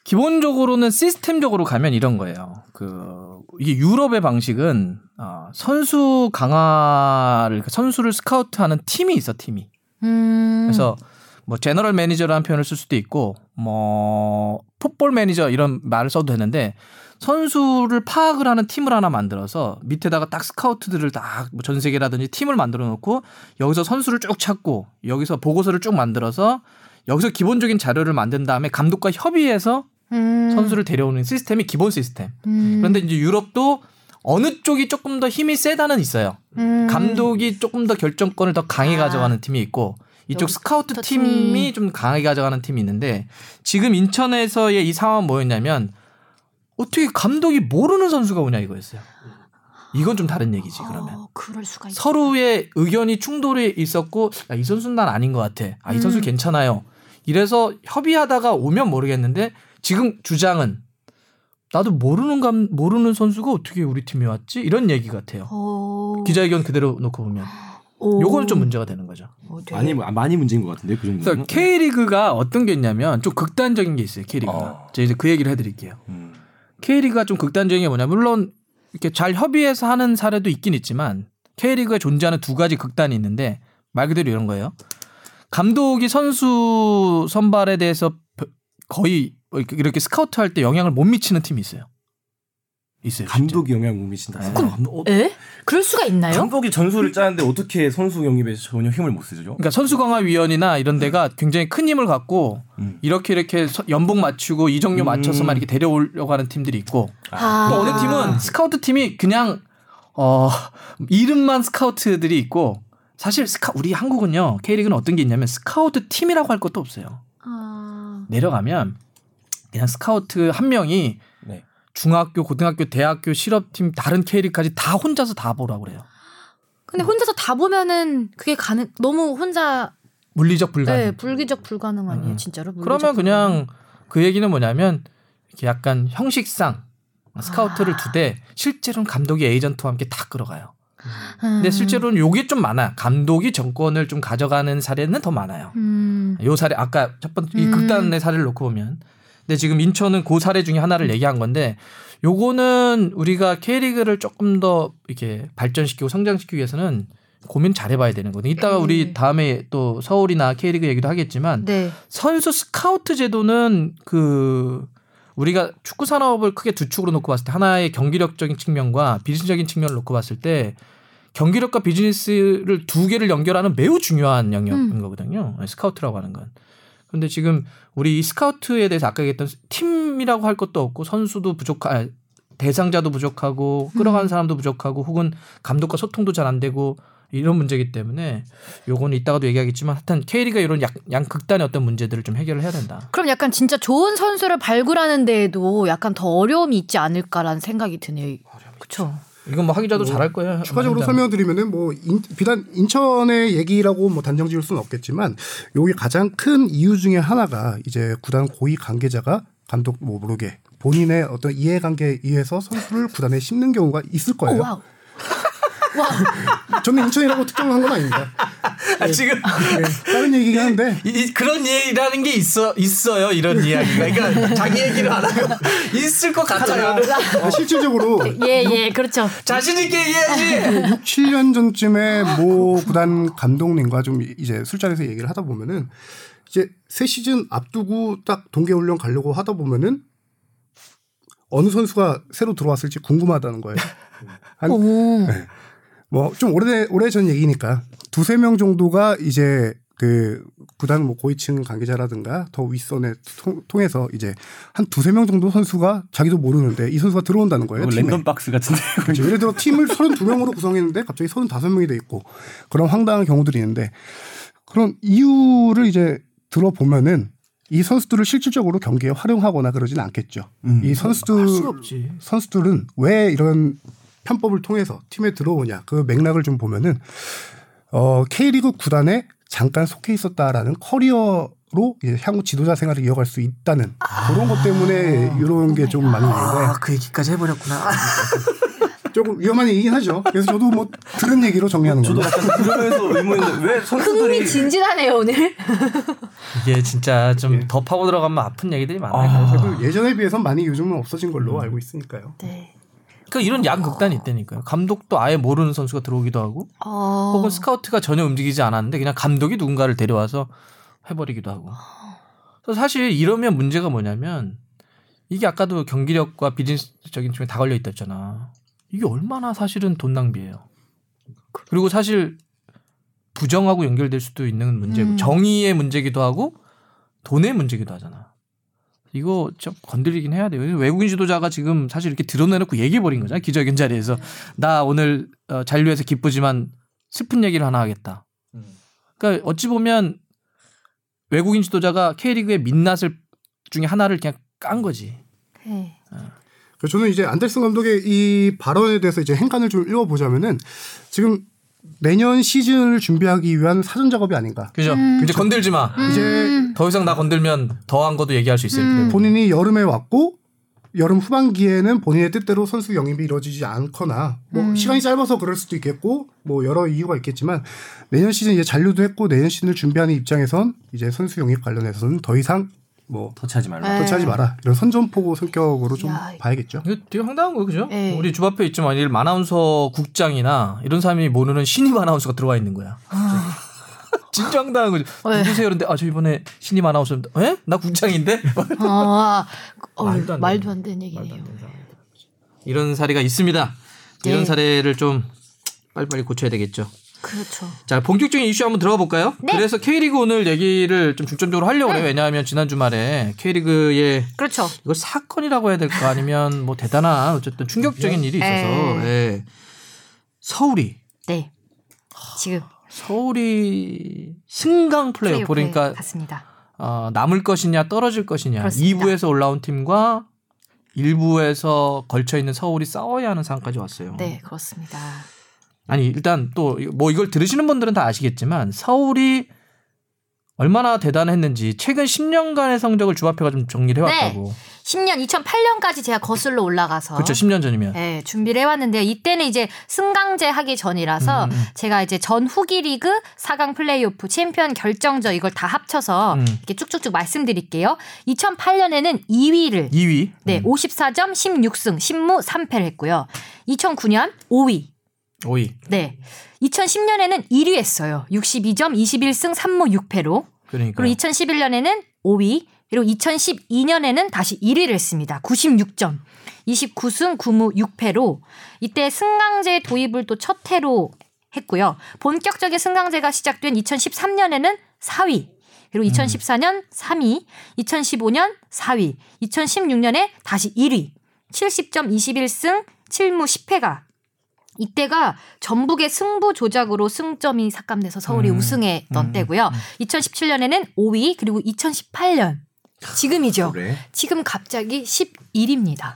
기본적으로는 시스템적으로 가면 이런 거예요. 그 이게 유럽의 방식은 어, 선수 강화를 그 선수를 스카우트하는 팀이 있어 팀이. 음. 그래서 뭐 general manager라는 표현을 쓸 수도 있고 뭐 football manager 이런 말을 써도 되는데 선수를 파악을 하는 팀을 하나 만들어서 밑에다가 딱 스카우트들을 다전 세계라든지 팀을 만들어 놓고 여기서 선수를 쭉 찾고 여기서 보고서를 쭉 만들어서 여기서 기본적인 자료를 만든 다음에 감독과 협의해서 음. 선수를 데려오는 시스템이 기본 시스템. 음. 그런데 이제 유럽도 어느 쪽이 조금 더 힘이 세다는 있어요. 음. 감독이 조금 더 결정권을 더 강하게 아. 가져가는 팀이 있고 이쪽 스카우트 더 팀이. 좀 강하게 가져가는 팀이 있는데 지금 인천에서의 이 상황은 뭐였냐면 어떻게 감독이 모르는 선수가 오냐 이거였어요. 이건 좀 다른 얘기지 그러면. 어. 서로의 의견이 충돌이 있었고 야, 이 선수는 난 아닌 것 같아. 아, 이 선수 음. 괜찮아요. 이래서 협의하다가 오면 모르겠는데 지금 주장은 나도 모르는 감 모르는 선수가 어떻게 우리 팀에 왔지? 이런 얘기 같아요. 어. 기자회견 그대로 놓고 보면 오. 요거는 좀 문제가 되는 거죠. 어, 되게- 많이 많이 문제인 것 같은데 그 정도는. 그래서 K리그가 어떤 게 있냐면 좀 극단적인 게 있어요. K리그가. 어. 제가 이제 그 얘기를 해드릴게요. 음. K리그가 좀 극단적인 게 뭐냐 물론 이렇게 잘 협의해서 하는 사례도 있긴 있지만 K리그에 존재하는 두 가지 극단이 있는데 말 그대로 이런 거예요. 감독이 선수 선발에 대해서 벼- 거의 이렇게 스카우트 할 때 영향을 못 미치는 팀이 있어요. 있어요. 감독이 영향 못 미친다. 네. 감독, 어, 에? 그럴 수가 있나요? 감독이 전술을 짜는데 어떻게 선수 영입에 전혀 힘을 못 쓰죠? 그러니까 선수 강화 위원이나 이런 데가 굉장히 큰 힘을 갖고 음. 이렇게 이렇게 서- 연봉 맞추고 이적료 음. 맞춰서만 이렇게 데려오려고 하는 팀들이 있고 아. 또 어느 팀은 스카우트 팀이 그냥 어 이름만 스카우트들이 있고 사실 스카 우리 한국은요 K리그는 어떤 게 있냐면 스카우트 팀이라고 할 것도 없어요. 아. 내려가면 그냥 스카우트 한 명이 네. 중학교, 고등학교, 대학교, 실업팀 다른 K리그까지 다 혼자서 다 보라고 그래요. 근데 혼자서 다 보면은 그게 가능 너무 혼자 물리적 불가능. 네, 불기적 불가능 아니에요, 음. 진짜로. 물리적 그러면 불가능. 그냥 그 얘기는 뭐냐면 이렇게 약간 형식상 스카우트를 아. 두되 실제로는 감독이 에이전트와 함께 다 끌어가요. 근데 음. 실제로는 요게 좀 많아. 감독이 정권을 좀 가져가는 사례는 더 많아요. 음. 요 사례 아까 첫 번째 이 음. 극단의 사례를 놓고 보면 근데 지금 인천은 그 사례 중에 하나를 얘기한 건데 요거는 우리가 K리그를 조금 더 이렇게 발전시키고 성장시키기 위해서는 고민 잘 해봐야 되는 거거든요. 이따가 네. 우리 다음에 또 서울이나 K리그 얘기도 하겠지만 네. 선수 스카우트 제도는 그 우리가 축구 산업을 크게 두 축으로 놓고 봤을 때 하나의 경기력적인 측면과 비즈니스적인 측면을 놓고 봤을 때 경기력과 비즈니스를 두 개를 연결하는 매우 중요한 영역인 음. 거거든요. 스카우트라고 하는 건. 근데 지금 우리 이 스카우트에 대해서 아까 얘기했던 팀이라고 할 것도 없고 선수도 부족하 아, 대상자도 부족하고 끌어가는 음. 사람도 부족하고 혹은 감독과 소통도 잘 안 되고 이런 문제이기 때문에 요거는 이따가도 얘기하겠지만 하여튼 K리가 이런 약, 양극단의 어떤 문제들을 좀 해결을 해야 된다. 그럼 약간 진짜 좋은 선수를 발굴하는 데에도 약간 더 어려움이 있지 않을까라는 생각이 드네요. 그렇죠. 이건 뭐 하기자도 잘할 거예요. 추가적으로. 설명드리면은 뭐 인- 비단 인천의 얘기라고 뭐 단정 지을 수는 없겠지만 여기 가장 큰 이유 중에 하나가 이제 구단 고위 관계자가 감독 뭐 모르게 본인의 어떤 이해관계에 의해서 선수를 구단에 심는 경우가 있을 오, 거예요. 저는 인천이라고 특정한 건 아닙니다. 아, 지금 네, 다른 얘기긴 한데 이, 이- 그런 얘기라는 게 있어 있어요 이런 이야기가 그러니까 자기 얘기를 안 하고 있을 것 같아요. 아, 실질적으로 예, 예, 그렇죠. 자신 있게 얘기해야지. 6, 7년 전쯤에 모 구단 감독님과 좀 이제 술자리에서 얘기를 하다 보면은 이제 새 시즌 앞두고 딱 동계훈련 가려고 하다 보면은 어느 선수가 새로 들어왔을지 궁금하다는 거예요. 한 오. 뭐 좀 오래 오래 전 얘기니까 두세 명 정도가 이제 그 구단 뭐 고위층 관계자라든가 더 윗선에 통, 통해서 이제 한 두세 명 정도 선수가 자기도 모르는데 이 선수가 들어온다는 거예요. 팀에. 랜덤 박스 같은데. 그렇죠. 예를 들어 팀을 32명으로 구성했는데 갑자기 35명이 돼 있고 그런 황당한 경우들이 있는데 그런 이유를 이제 들어보면은 이 선수들을 실질적으로 경기에 활용하거나 그러진 않겠죠. 음. 이 선수들 할 수가 없지. 선수들은 왜 이런 편법을 통해서 팀에 들어오냐 그 맥락을 좀 보면은 어 K리그 구단에 잠깐 속해 있었다라는 커리어로 이제 향후 지도자 생활을 이어갈 수 있다는 그런 것 때문에 이런 게 좀 많이 있는데 아, 그 얘기까지 해버렸구나. 조금 위험한 얘기긴 하죠. 그래서 저도 뭐 들은 얘기로 정리하는 저도 거죠. 약간 그러면서 의문인데 왜 선수들이 흥미진진하네요 오늘. 이게 진짜 좀 더 파고 들어가면 아픈 얘기들이 많아요. 아. 예전에 비해서 많이 요즘은 없어진 걸로 알고 있으니까요. 네. 그러니까 이런 양극단이 있다니까요. 감독도 아예 모르는 선수가 들어오기도 하고 어. 혹은 스카우트가 전혀 움직이지 않았는데 그냥 감독이 누군가를 데려와서 해버리기도 하고. 그래서 사실 이러면 문제가 뭐냐면 이게 아까도 경기력과 비즈니스적인 측면에 다 걸려 있다 했잖아. 이게 얼마나 사실은 돈 낭비예요. 그리고 사실 부정하고 연결될 수도 있는 문제고 음. 정의의 문제기도 하고 돈의 문제기도 하잖아. 이거 좀 건드리긴 해야 돼요. 외국인 지도자가 지금 사실 이렇게 드러내놓고 얘기해버린 거잖아요. 기자회견 자리에서. 나 오늘 어, 잔류해서 기쁘지만 슬픈 얘기를 하나 하겠다. 그러니까 어찌 보면 외국인 지도자가 K리그의 민낯을 중에 하나를 그냥 깐 거지. 네. 그래서 저는 이제 안델슨 감독의 이 발언에 대해서 이제 행간을 좀 읽어보자면은 지금 내년 시즌을 준비하기 위한 사전 작업이 아닌가. 그죠? 이제 건들지 마. 이제 더 이상 나 건들면 더한 것도 얘기할 수 있어요. 음. 본인이 여름에 왔고 여름 후반기에는 본인의 뜻대로 선수 영입이 이루어지지 않거나 뭐 시간이 짧아서 그럴 수도 있겠고 뭐 여러 이유가 있겠지만 내년 시즌 이제 잔류도 했고 내년 시즌을 준비하는 입장에선 이제 선수 영입 관련해서는 더 이상 뭐 터치하지 말라. 네. 터치하지 마라 이런 선전포고 성격으로 좀 야, 봐야겠죠. 이거 되게 황당한 거예요, 그죠? 네. 우리 주 앞에 있지만 이 아나운서 국장이나 이런 사람이 모르는 신입 아나운서가 들어와 있는 거야. 진짜 황당한 거죠. 네. 누구세요? 그런데 아 저 이번에 신입 아나운서 에? 나 국장인데? 아, 어, 말도 안 말도 되는- 안 되는 얘기네요. 이런 사례가 있습니다. 이런 네. 사례를 좀 빨리빨리 고쳐야 되겠죠. 그렇죠. 자, 본격적인 이슈 한번 들어가 볼까요? 네. 그래서 K리그 오늘 얘기를 좀 중점적으로 하려고 그래요. 왜냐하면 지난 주말에 K리그의 그렇죠. 이걸 사건이라고 해야 될까 아니면 뭐 대단한 어쨌든 충격적인 일이 있어서 에. 예. 서울이 네. 지금 서울이 승강 플레이오프 그러니까 갔습니다. 어, 남을 것이냐 떨어질 것이냐 그렇습니다. 2부에서 올라온 팀과 1부에서 걸쳐 있는 서울이 싸워야 하는 상황까지 왔어요. 네, 그렇습니다. 아니 일단 또 뭐 이걸 들으시는 분들은 다 아시겠지만 서울이 얼마나 대단했는지 최근 10년간의 성적을 주합회가 좀 정리를 해왔다고. 10년 2008년까지 제가 거슬러 올라가서 그렇죠. 10년 전이면. 네, 준비를 해왔는데요. 이때는 이제 승강제 하기 전이라서 음, 음. 제가 이제 전 후기 리그 4강 플레이오프 챔피언 결정전 이걸 다 합쳐서 음. 이렇게 쭉쭉쭉 말씀드릴게요. 2008년에는 2위를 2위. 네, 54점 16승 10무 3패를 했고요. 2009년 5위. 5위. 네. 2010년에는 1위 했어요. 62점 21승 3무 6패로. 그러니까. 그리고 2011년에는 5위. 그리고 2012년에는 다시 1위를 했습니다. 96점. 29승 9무 6패로 이때 승강제 도입을 또 첫 해로 했고요. 본격적인 승강제가 시작된 2013년에는 4위. 그리고 2014년 3위, 2015년 4위, 2016년에 다시 1위. 70점 21승 7무 10패가 이때가 전북의 승부 조작으로 승점이 삭감돼서 서울이 음. 우승했던 음. 때고요. 2017년에는 5위 그리고 2018년 지금이죠. 그래. 지금 갑자기 11위입니다.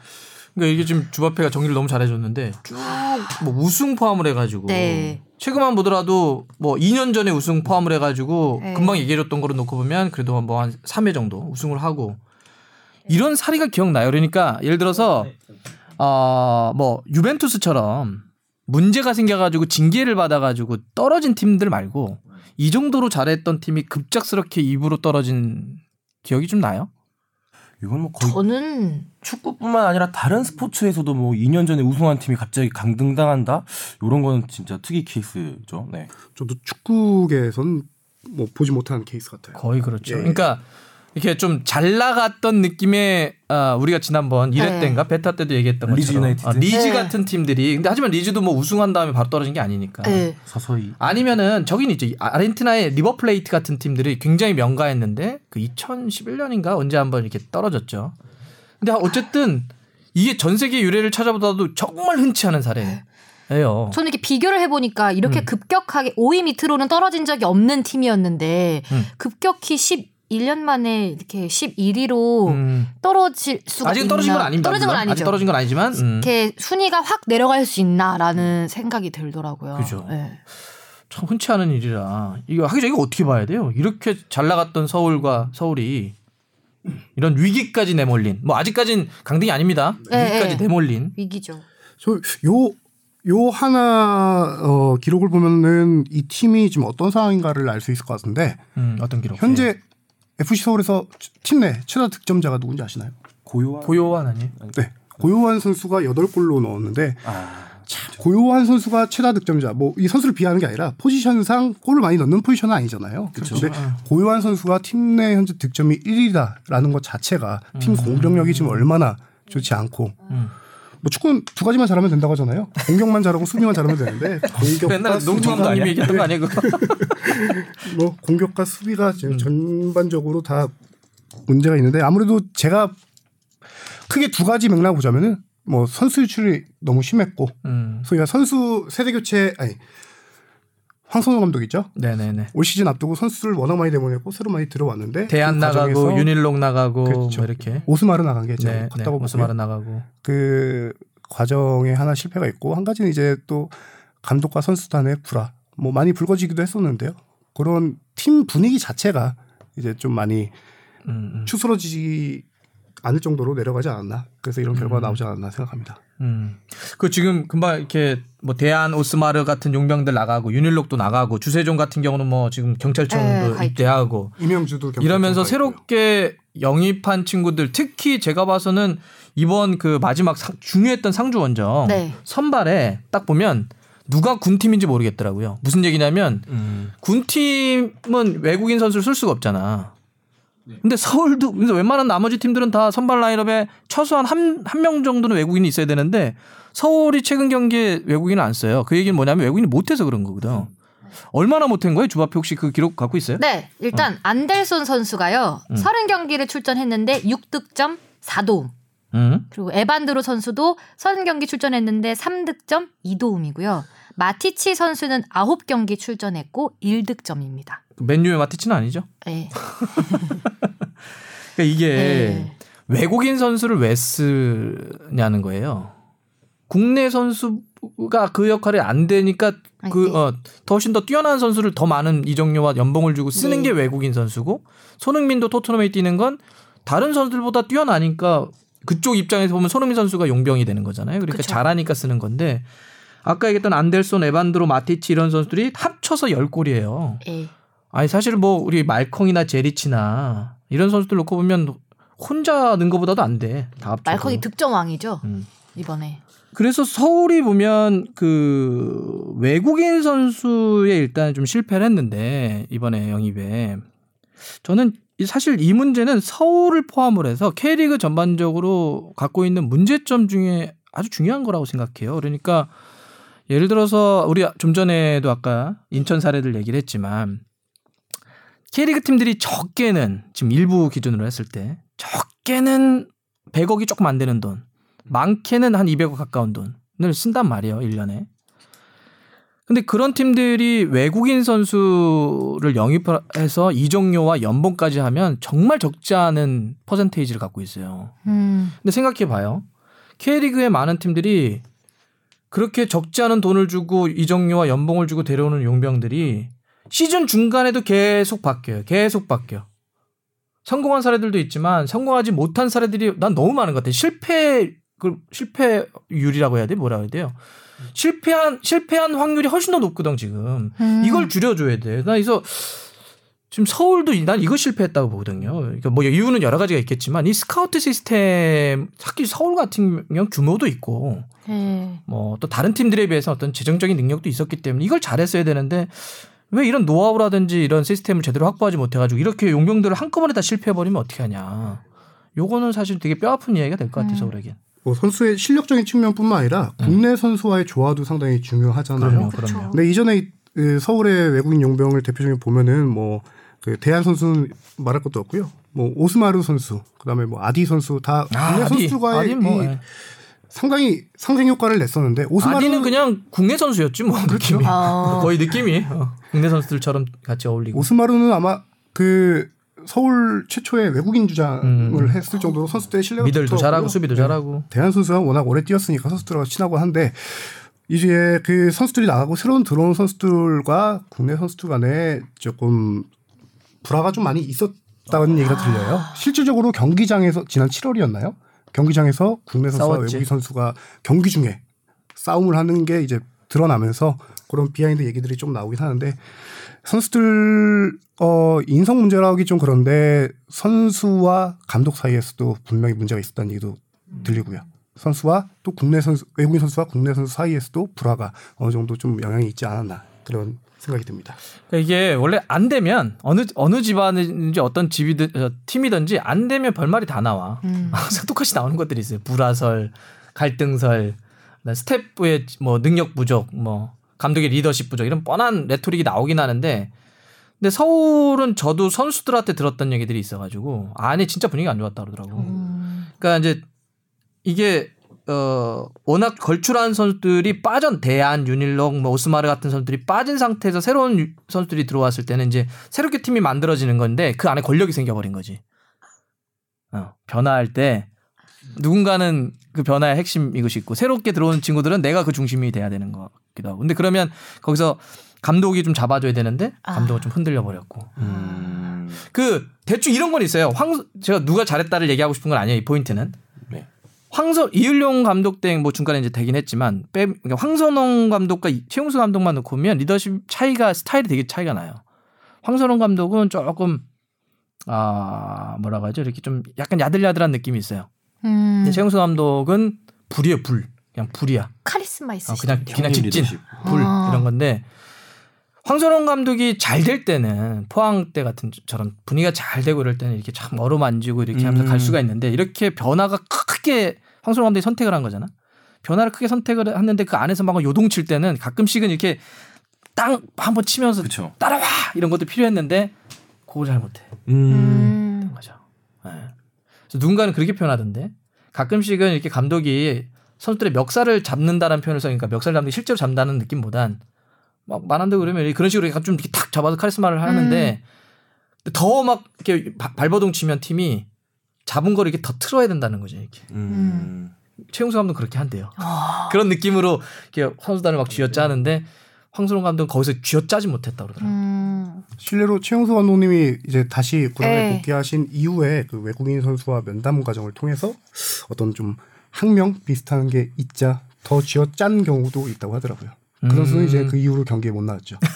그러니까 이게 지금 주합회가 정리를 너무 잘해줬는데 쭉 뭐 우승 포함을 해가지고 네. 최근만 보더라도 뭐 2년 전에 우승 포함을 해가지고 네. 금방 얘기해줬던 거로 놓고 보면 그래도 뭐 한 3회 정도 우승을 하고 이런 사례가 기억나요. 그러니까 예를 들어서 어뭐 유벤투스처럼 문제가 생겨가지고 징계를 받아가지고 떨어진 팀들 말고 이 정도로 잘했던 팀이 급작스럽게 2부로 떨어진 기억이 좀 나요? 이건 뭐 거의 저는 축구뿐만 아니라 다른 스포츠에서도 뭐 2년 전에 우승한 팀이 갑자기 강등당한다. 이런 건 진짜 특이 케이스죠. 네. 저도 축구계에선 뭐 보지 못한 케이스 같아요. 거의 그렇죠. 예. 그러니까 이렇게 좀 잘 나갔던 느낌의 아, 우리가 지난번 1회 네. 때인가 베타 때도 얘기했던 리즈 것처럼 유나이티드? 아, 리즈 네. 같은 팀들이 근데 하지만 리즈도 뭐 우승한 다음에 바로 떨어진 게 아니니까. 네. 서서히 아니면은 저긴 있죠. 아르헨티나의 리버플레이트 같은 팀들이 굉장히 명가했는데 그 2011년인가 언제 한번 이렇게 떨어졌죠. 근데 어쨌든 이게 전 세계 유래를 찾아보다도 정말 흔치 않은 사례예요. 저는 이렇게 비교를 해보니까 이렇게 음. 급격하게 5위 밑으로는 떨어진 적이 없는 팀이었는데 음. 급격히 11년 만에 이렇게 11위로 음. 떨어질 수가 아직은 있나? 떨어진 건 아닙니다. 떨어진 건. 아니죠. 아직 떨어진 건 아니지만 음. 이렇게 순위가 확 내려갈 수 있나라는 생각이 들더라고요. 그죠. 네. 참 흔치 않은 일이라 이거 하기 전에 이거 어떻게 봐야 돼요? 이렇게 잘 나갔던 서울과 서울이 이런 위기까지 내몰린 뭐 아직까진 강등이 아닙니다. 네, 위기까지 네. 내몰린 위기죠. 저요 요 하나 어, 기록을 보면은 이 팀이 지금 어떤 상황인가를 알 수 있을 것 같은데 음, 어떤 기록? 현재 FC 서울에서 팀 내 최다 득점자가 누군지 아시나요? 고요한 고요한 아니? 네. 고요한 선수가 8골로 넣었는데 아, 참 고요한 선수가 최다 득점자 뭐 이 선수를 비하는 게 아니라 포지션상 골을 많이 넣는 포지션은 아니잖아요. 근데 고요한 선수가 팀 내 현재 득점이 1위다라는 것 자체가 팀 공격력이 지금 얼마나 좋지 않고 음. 뭐 축구는 두 가지만 잘하면 된다고 하잖아요. 공격만 잘하고 수비만 잘하면 되는데 공격과 맨날 수비가 감님이 얘기했던 거 그거? 뭐 공격과 수비가 지금 전반적으로 다 문제가 있는데 아무래도 제가 크게 두 가지 맥락 보자면은 뭐 선수 유출이 너무 심했고 음. 소위가 선수 세대 교체 아니 황선호 감독 있죠? 네네네. 올 시즌 앞두고 선수를 워낙 많이 내보냈고 새로 많이 들어왔는데 대안 그 나가고 과정에서 윤일록 나가고 그렇죠. 뭐 이렇게. 오스마르 나간 게 제가 네, 네. 컸다고 오스마르. 나가고. 그 과정에 하나 실패가 있고 한 가지는 이제 또 감독과 선수단의 불화 뭐 많이 불거지기도 했었는데요. 그런 팀 분위기 자체가 이제 좀 많이 음, 음. 추스러지지 않을 정도로 내려가지 않았나. 그래서 이런 결과가 나오지 않았나 생각합니다. 음. 그 지금 금방 이렇게 뭐 대한 오스마르 같은 용병들 나가고 윤일록도 나가고 주세종 같은 경우는 뭐 지금 네, 경찰청도 가 있죠. 입대하고 이명주도 이러면서. 새롭게 영입한 친구들 특히 제가 봐서는 이번 그 마지막 상- 중요했던 상주 원정 네. 선발에 딱 보면 누가 군팀인지 모르겠더라고요. 무슨 얘기냐면 음. 군팀은 외국인 선수를 쓸 수가 없잖아. 근데 서울도 근데 웬만한 나머지 팀들은 다 선발 라인업에 최소한 한 한 명 정도는 외국인이 있어야 되는데 서울이 최근 경기에 외국인을 안 써요. 그 얘기는 뭐냐면 외국인이 못해서 그런 거거든. 얼마나 못한 거예요? 주바페 혹시 그 기록 갖고 있어요? 네, 일단 안델손 선수가요. 음. 30경기를 출전했는데 6득점 4도움. 응. 그리고 에반드로 선수도 30경기 출전했는데 3득점 2도움이고요. 마티치 선수는 9경기 출전했고 1득점입니다. 맨유의 마티치는 아니죠. 네. 그러니까 이게 네. 외국인 선수를 왜 쓰냐는 거예요. 국내 선수가 그 역할이 안 되니까 그 네. 어, 더 훨씬 더 뛰어난 선수를 더 많은 이정료와 연봉을 주고 쓰는 네. 게 외국인 선수고 손흥민도 토트넘에 뛰는 건 다른 선수들보다 뛰어나니까 그쪽 입장에서 보면 손흥민 선수가 용병이 되는 거잖아요. 그러니까 그쵸. 잘하니까 쓰는 건데 아까 얘기했던 안델손, 에반드로, 마티치 이런 선수들이 합쳐서 10골이에요. 예. 아니 사실 뭐 우리 말콩이나 제리치나 이런 선수들 놓고 보면 혼자 는 것보다도 안 돼. 다 합쳐도. 말콩이 득점 왕이죠. 음. 이번에. 그래서 서울이 보면 그 외국인 선수에 일단 좀 실패를 했는데 이번에 영입에 저는 이- 사실 이 문제는 서울을 포함을 해서 K리그 전반적으로 갖고 있는 문제점 중에 아주 중요한 거라고 생각해요. 그러니까 예를 들어서 우리 좀 전에도 아까 인천 사례들 얘기를 했지만 K리그 팀들이 적게는 지금 일부 기준으로 했을 때 적게는 100억이 조금 안 되는 돈, 많게는 한 200억 가까운 돈을 쓴단 말이에요, 1년에. 근데 그런 팀들이 외국인 선수를 영입해서 이적료와 연봉까지 하면 정말 적지 않은 퍼센테이지를 갖고 있어요. 음. 근데 생각해 봐요. K리그의 많은 팀들이 그렇게 적지 않은 돈을 주고 이적료와 연봉을 주고 데려오는 용병들이 시즌 중간에도 계속 바뀌어요. 계속 바뀌어. 성공한 사례들도 있지만 성공하지 못한 사례들이 난 너무 많은 것 같아. 실패 그 실패율이라고 해야 돼? 뭐라 해야 돼요? 실패한 실패한 확률이 훨씬 더 높거든 지금. 음. 이걸 줄여줘야 돼. 나 그래서 지금 서울도 난 이거 실패했다고 보거든요. 그러니까 뭐 이유는 여러 가지가 있겠지만 이 스카우트 시스템 특히 서울 같은 경우 규모도 있고 예. 뭐또 다른 팀들에 비해서 어떤 재정적인 능력도 있었기 때문에 이걸 잘했어야 되는데 왜 이런 노하우라든지 이런 시스템을 제대로 확보하지 못해가지고 이렇게 용병들을 한꺼번에 다 실패해버리면 어떻게 하냐. 요거는 사실 되게 뼈아픈 이야기가 될 것 같아요, 음. 서울에겐. 뭐 선수의 실력적인 측면뿐만 아니라 국내 선수와의 조화도 상당히 중요하잖아요. 그럼요. 그럼요. 근데 이전에 이- 그 서울의 외국인 용병을 대표적으로 보면은 뭐 그 대한 선수는 말할 것도 없고요. 뭐 오스마르 선수, 그다음에 뭐 아디 선수 다 국내 아디, 선수과의 아디 뭐, 이 예. 상당히 상생 효과를 냈었는데 오스마르 아디는 그냥 국내 선수였지 뭐 느낌이 아. 거의 느낌이 어, 국내 선수들처럼 같이 어울리고 오스마르는 아마 그 서울 최초의 외국인 주장을 음. 했을 정도로 선수 때 실력이 미들도. 잘하고 수비도 네. 잘하고 대한 선수가 워낙 오래 뛰었으니까 선수들하고 친하고 한데 이제 그 선수들이 나가고 새로운 들어온 선수들과 국내 선수들 간에 조금 불화가 좀 많이 있었다는 얘기가 들려요. 실질적으로 경기장에서 지난 7월이었나요? 경기장에서 국내 선수와 싸웠지. 외국인 선수가 경기 중에 싸움을 하는 게 이제 드러나면서 그런 behind 얘기들이 좀 나오긴 하는데 선수들 어 인성 문제라고 하기 좀 그런데 선수와 감독 사이에서도 분명히 문제가 있었다는 얘기도 들리고요. 선수와 또 국내 선수 외국인 선수와 국내 선수 사이에서도 불화가 어느 정도 좀 영향이 있지 않았나 그런 생각이 듭니다. 그러니까 이게 원래 안 되면 어느 어느 집안인지 어떤 집이든 어, 팀이든지 안 되면 별말이 다 나와. 음. 똑같이 나오는 것들이 있어요. 불화설, 갈등설, 스태프의 뭐 능력 부족, 뭐 감독의 리더십 부족 이런 뻔한 레토릭이 나오긴 하는데 근데 서울은 저도 선수들한테 들었던 얘기들이 있어가지고 안에 진짜 분위기가 안 좋았다 그러더라고. 음. 그러니까 이제 이게 어 워낙 걸출한 선수들이 빠전 대안 윤일록 뭐 오스마르 같은 선수들이 빠진 상태에서 새로운 유- 선수들이 들어왔을 때는 이제 새롭게 팀이 만들어지는 건데 그 안에 권력이 생겨버린 거지. 어, 변화할 때 누군가는 그 변화의 핵심 이것이 있고 새롭게 들어오는 친구들은 내가 그 중심이 돼야 되는 것 같기도 하고. 근데 그러면 거기서 감독이 좀 잡아줘야 되는데 감독은 좀 흔들려 버렸고. 음. 그 대충 이런 건 있어요. 황 제가 누가 잘했다를 얘기하고 싶은 건 아니에요. 이 포인트는. 네. 황선 이을용 감독 땡 뭐 중간에 이제 되긴 했지만 빼 그러니까 황선홍 감독과 이- 최용수 감독만 놓고 보면 리더십 차이가 스타일이 되게 차이가 나요. 황선홍 감독은 조금 아 뭐라고 하죠 이렇게 좀 약간 야들야들한 느낌이 있어요. 음. 근데 최용수 감독은 불이에요 불 그냥 불이야. 카리스마 어, 있으시. 그냥 그냥 직진 리더십. 불 아. 이런 건데 황선홍 감독이 잘 될 때는 포항 때 같은처럼 분위기가 잘 되고 이럴 때는 이렇게 참 어루만지고 이렇게 하면서 음. 갈 수가 있는데 이렇게 변화가 크게 황선홍 감독이 선택을 한 거잖아. 변화를 크게 선택을 했는데 그 안에서 막 요동칠 때는 가끔씩은 이렇게 땅 한번 치면서 그쵸. 따라와 이런 것도 필요했는데 그걸 잘 못해. 음. 음. 맞아. 예. 그래서 누군가는 그렇게 표현하던데 가끔씩은 이렇게 감독이 선수들의 멱살을 잡는다는 표현을 써니까 멱살 잡는 게 실제로 잡는다는 느낌보단 막 말한다 그러면 그런 식으로 약간 좀 이렇게 탁 잡아서 카리스마를 하는데 더막 이렇게 바- 발버둥 치면 팀이 잡은 거를 이렇게 더 틀어야 된다는 거죠 이렇게 음. 최용수 감독 은 그렇게 한대요 아. 그런 느낌으로 이렇게 선수단을 막 쥐어짜는데 황선홍 감독은 거기서 쥐어짜지 못했다 그러더라고요 음. 실례로 최용수 감독님이 이제 다시 구단에 네. 복귀하신 이후에 그 외국인 선수와 면담 과정을 통해서 어떤 좀 학명 비슷한 게 있자 더 쥐어짠 경우도 있다고 하더라고요. 그 선수는 음. 이제 그 이후로 경기에 못 나왔죠.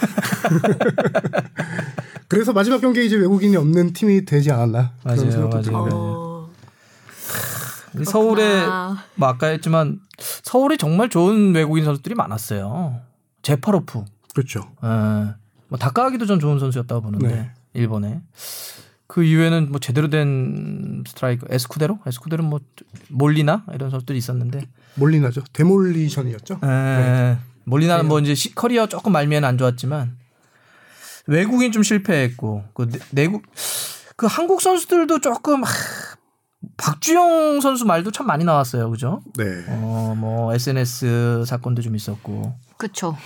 그래서 마지막 경기에 이제 외국인이 없는 팀이 되지 않았나 그런 맞아요, 생각도 맞아요. 어. 서울에 그렇구나. 뭐 아까 했지만 서울에 정말 좋은 외국인 선수들이 많았어요. 제파로프, 그렇죠. 예. 뭐 다카하기도 전 좋은 선수였다고 보는데 네. 일본에 그 이후에는 뭐 제대로 된 스트라이커 에스쿠데로, 에스쿠데로 뭐 몰리나 이런 선수들이 있었는데 몰리나죠. 데몰리션이었죠. 에, 몰리나는 뭐 이제 시- 커리어 조금 말미에는 안 좋았지만 외국인 좀 실패했고 그 내- 내국 그 한국 선수들도 조금 하, 박주영 선수 말도 참 많이 나왔어요, 그죠? 네. 어, 뭐 SNS 사건도 좀 있었고, 그쵸.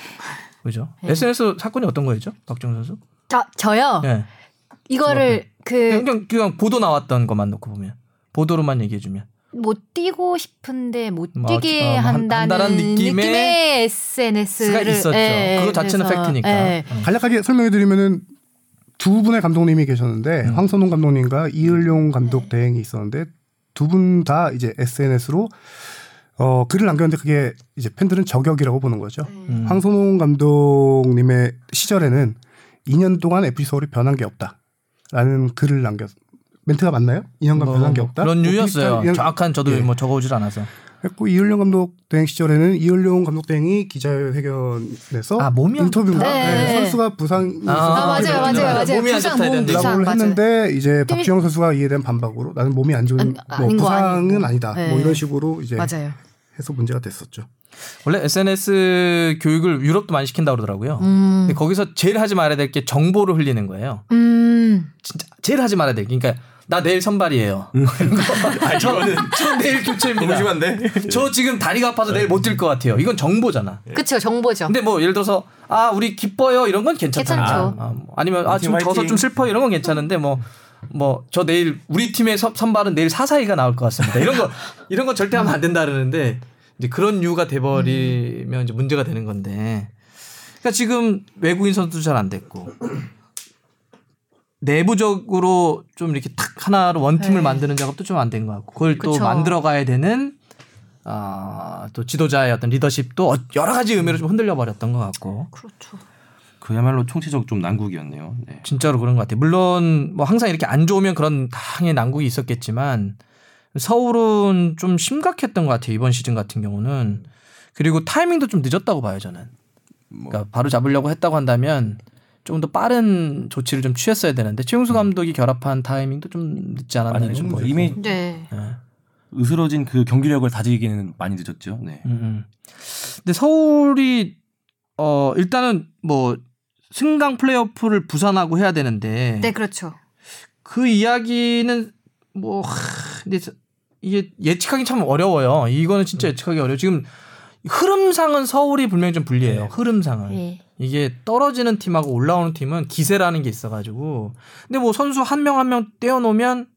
그죠? 네. SNS 사건이 어떤 거였죠, 박주영 선수? 저, 저요. 예, 이거를 그 그냥 그냥 보도 나왔던 것만 놓고 보면 보도로만 얘기해주면 못 뛰고 싶은데 못 뭐, 뛰게 어, 한- 한다는 한다는 느낌의 느낌의 SNS를 예, 스가 있었죠. 그거 자체는 팩트니까. 어. 간략하게 설명해드리면은 두 분의 감독님이 계셨는데 음. 황선홍 감독님과 이을용 감독 대행이 있었는데 두 분 다 이제 SNS로 어 글을 남겼는데 그게 이제 팬들은 저격이라고 보는 거죠. 음. 황선홍 감독님의 시절에는 2년 동안 FC 서울이 변한 게 없다라는 글을 남겼. 멘트가 맞나요? 2년간 뭐, 변한 게뭐 없다. 그런 뭐 유였어요. 비슷한- 정확한 저도 예. 뭐 적어오질 않아서. 했고 이을용 감독 대행 시절에는 이을용 감독 대행이 기자회견에서 아, 몸이 안 인터뷰인가 좋다. 네, 네. 선수가 부상이 아, 아, 맞아요, 맞아요, 맞아요. 몸이 안 부상, 몸. 부상. 했는데 이제 박주영 선수가 이에 대한 반박으로 나는 몸이 안 좋은 안- 뭐 부상은. 아니다 네. 뭐 이런 식으로 이제 맞아요. 해서 문제가 됐었죠. 원래 SNS 교육을 유럽도 많이 시킨다고 그러더라고요. 음. 근데 거기서 제일 하지 말아야 될 게 정보를 흘리는 거예요. 음. 제일 하지 말아야 돼. 그러니까 나 내일 선발이에요. 이런 거. 저, 저 내일 교체입니다. 심한데? 저 지금 다리가 아파서 내일 못 뛸 것 같아요. 이건 정보잖아. 그쵸, 정보죠. 근데 뭐 예를 들어서 아 우리 기뻐요 이런 건 괜찮잖아. 괜찮죠. 아, 뭐 아니면 아 지금 화이팅, 져서 화이팅. 좀 슬퍼 이런 건 괜찮은데 뭐 뭐 저 내일 우리 팀의 선- 선발은 내일 사사이가 나올 것 같습니다. 이런 거 이런 거 절대 하면 안 된다 그러는데 이제 그런 이유가 돼버리면 이제 문제가 되는 건데. 그러니까 지금 외국인 선수도 잘안 됐고 내부적으로 좀 이렇게 탁 하나로 원팀을 네. 만드는 작업도 좀 안 된 것 같고 그걸 또 그쵸. 만들어 가야 되는 아, 또 지도자의 어떤 리더십도 어- 여러 가지 의미로 좀 흔들려 버렸던 것 같고 그렇죠. 그야말로 총체적 좀 난국이었네요. 네. 진짜로 그런 것 같아요. 물론 뭐 항상 이렇게 안 좋으면 그런 당연히 난국이 있었겠지만 서울은 좀 심각했던 것 같아요. 이번 시즌 같은 경우는 그리고 타이밍도 좀 늦었다고 봐요 저는. 뭐 그러니까 바로 잡으려고 했다고 한다면 조금 더 빠른 조치를 좀 취했어야 되는데 최용수 감독이 결합한 타이밍도 좀 늦지 않았나 많이 좀. 이미 네. 으스러진 그 경기력을 다지기에는 많이 늦었죠. 네. 음, 음. 근데 서울이 어 일단은 뭐 승강 플레이오프를 부산하고 해야 되는데 네, 그렇죠. 그 이야기는 뭐 하, 근데 저- 이게 예측하기 참 어려워요. 이거는 진짜 예측하기 어려워. 요 지금 흐름상은 서울이 분명히 좀 불리해요. 흐름상은. 예. 이게 떨어지는 팀하고 올라오는 팀은 기세라는 게 있어가지고. 근데 뭐 선수 한명 한 명 떼어놓으면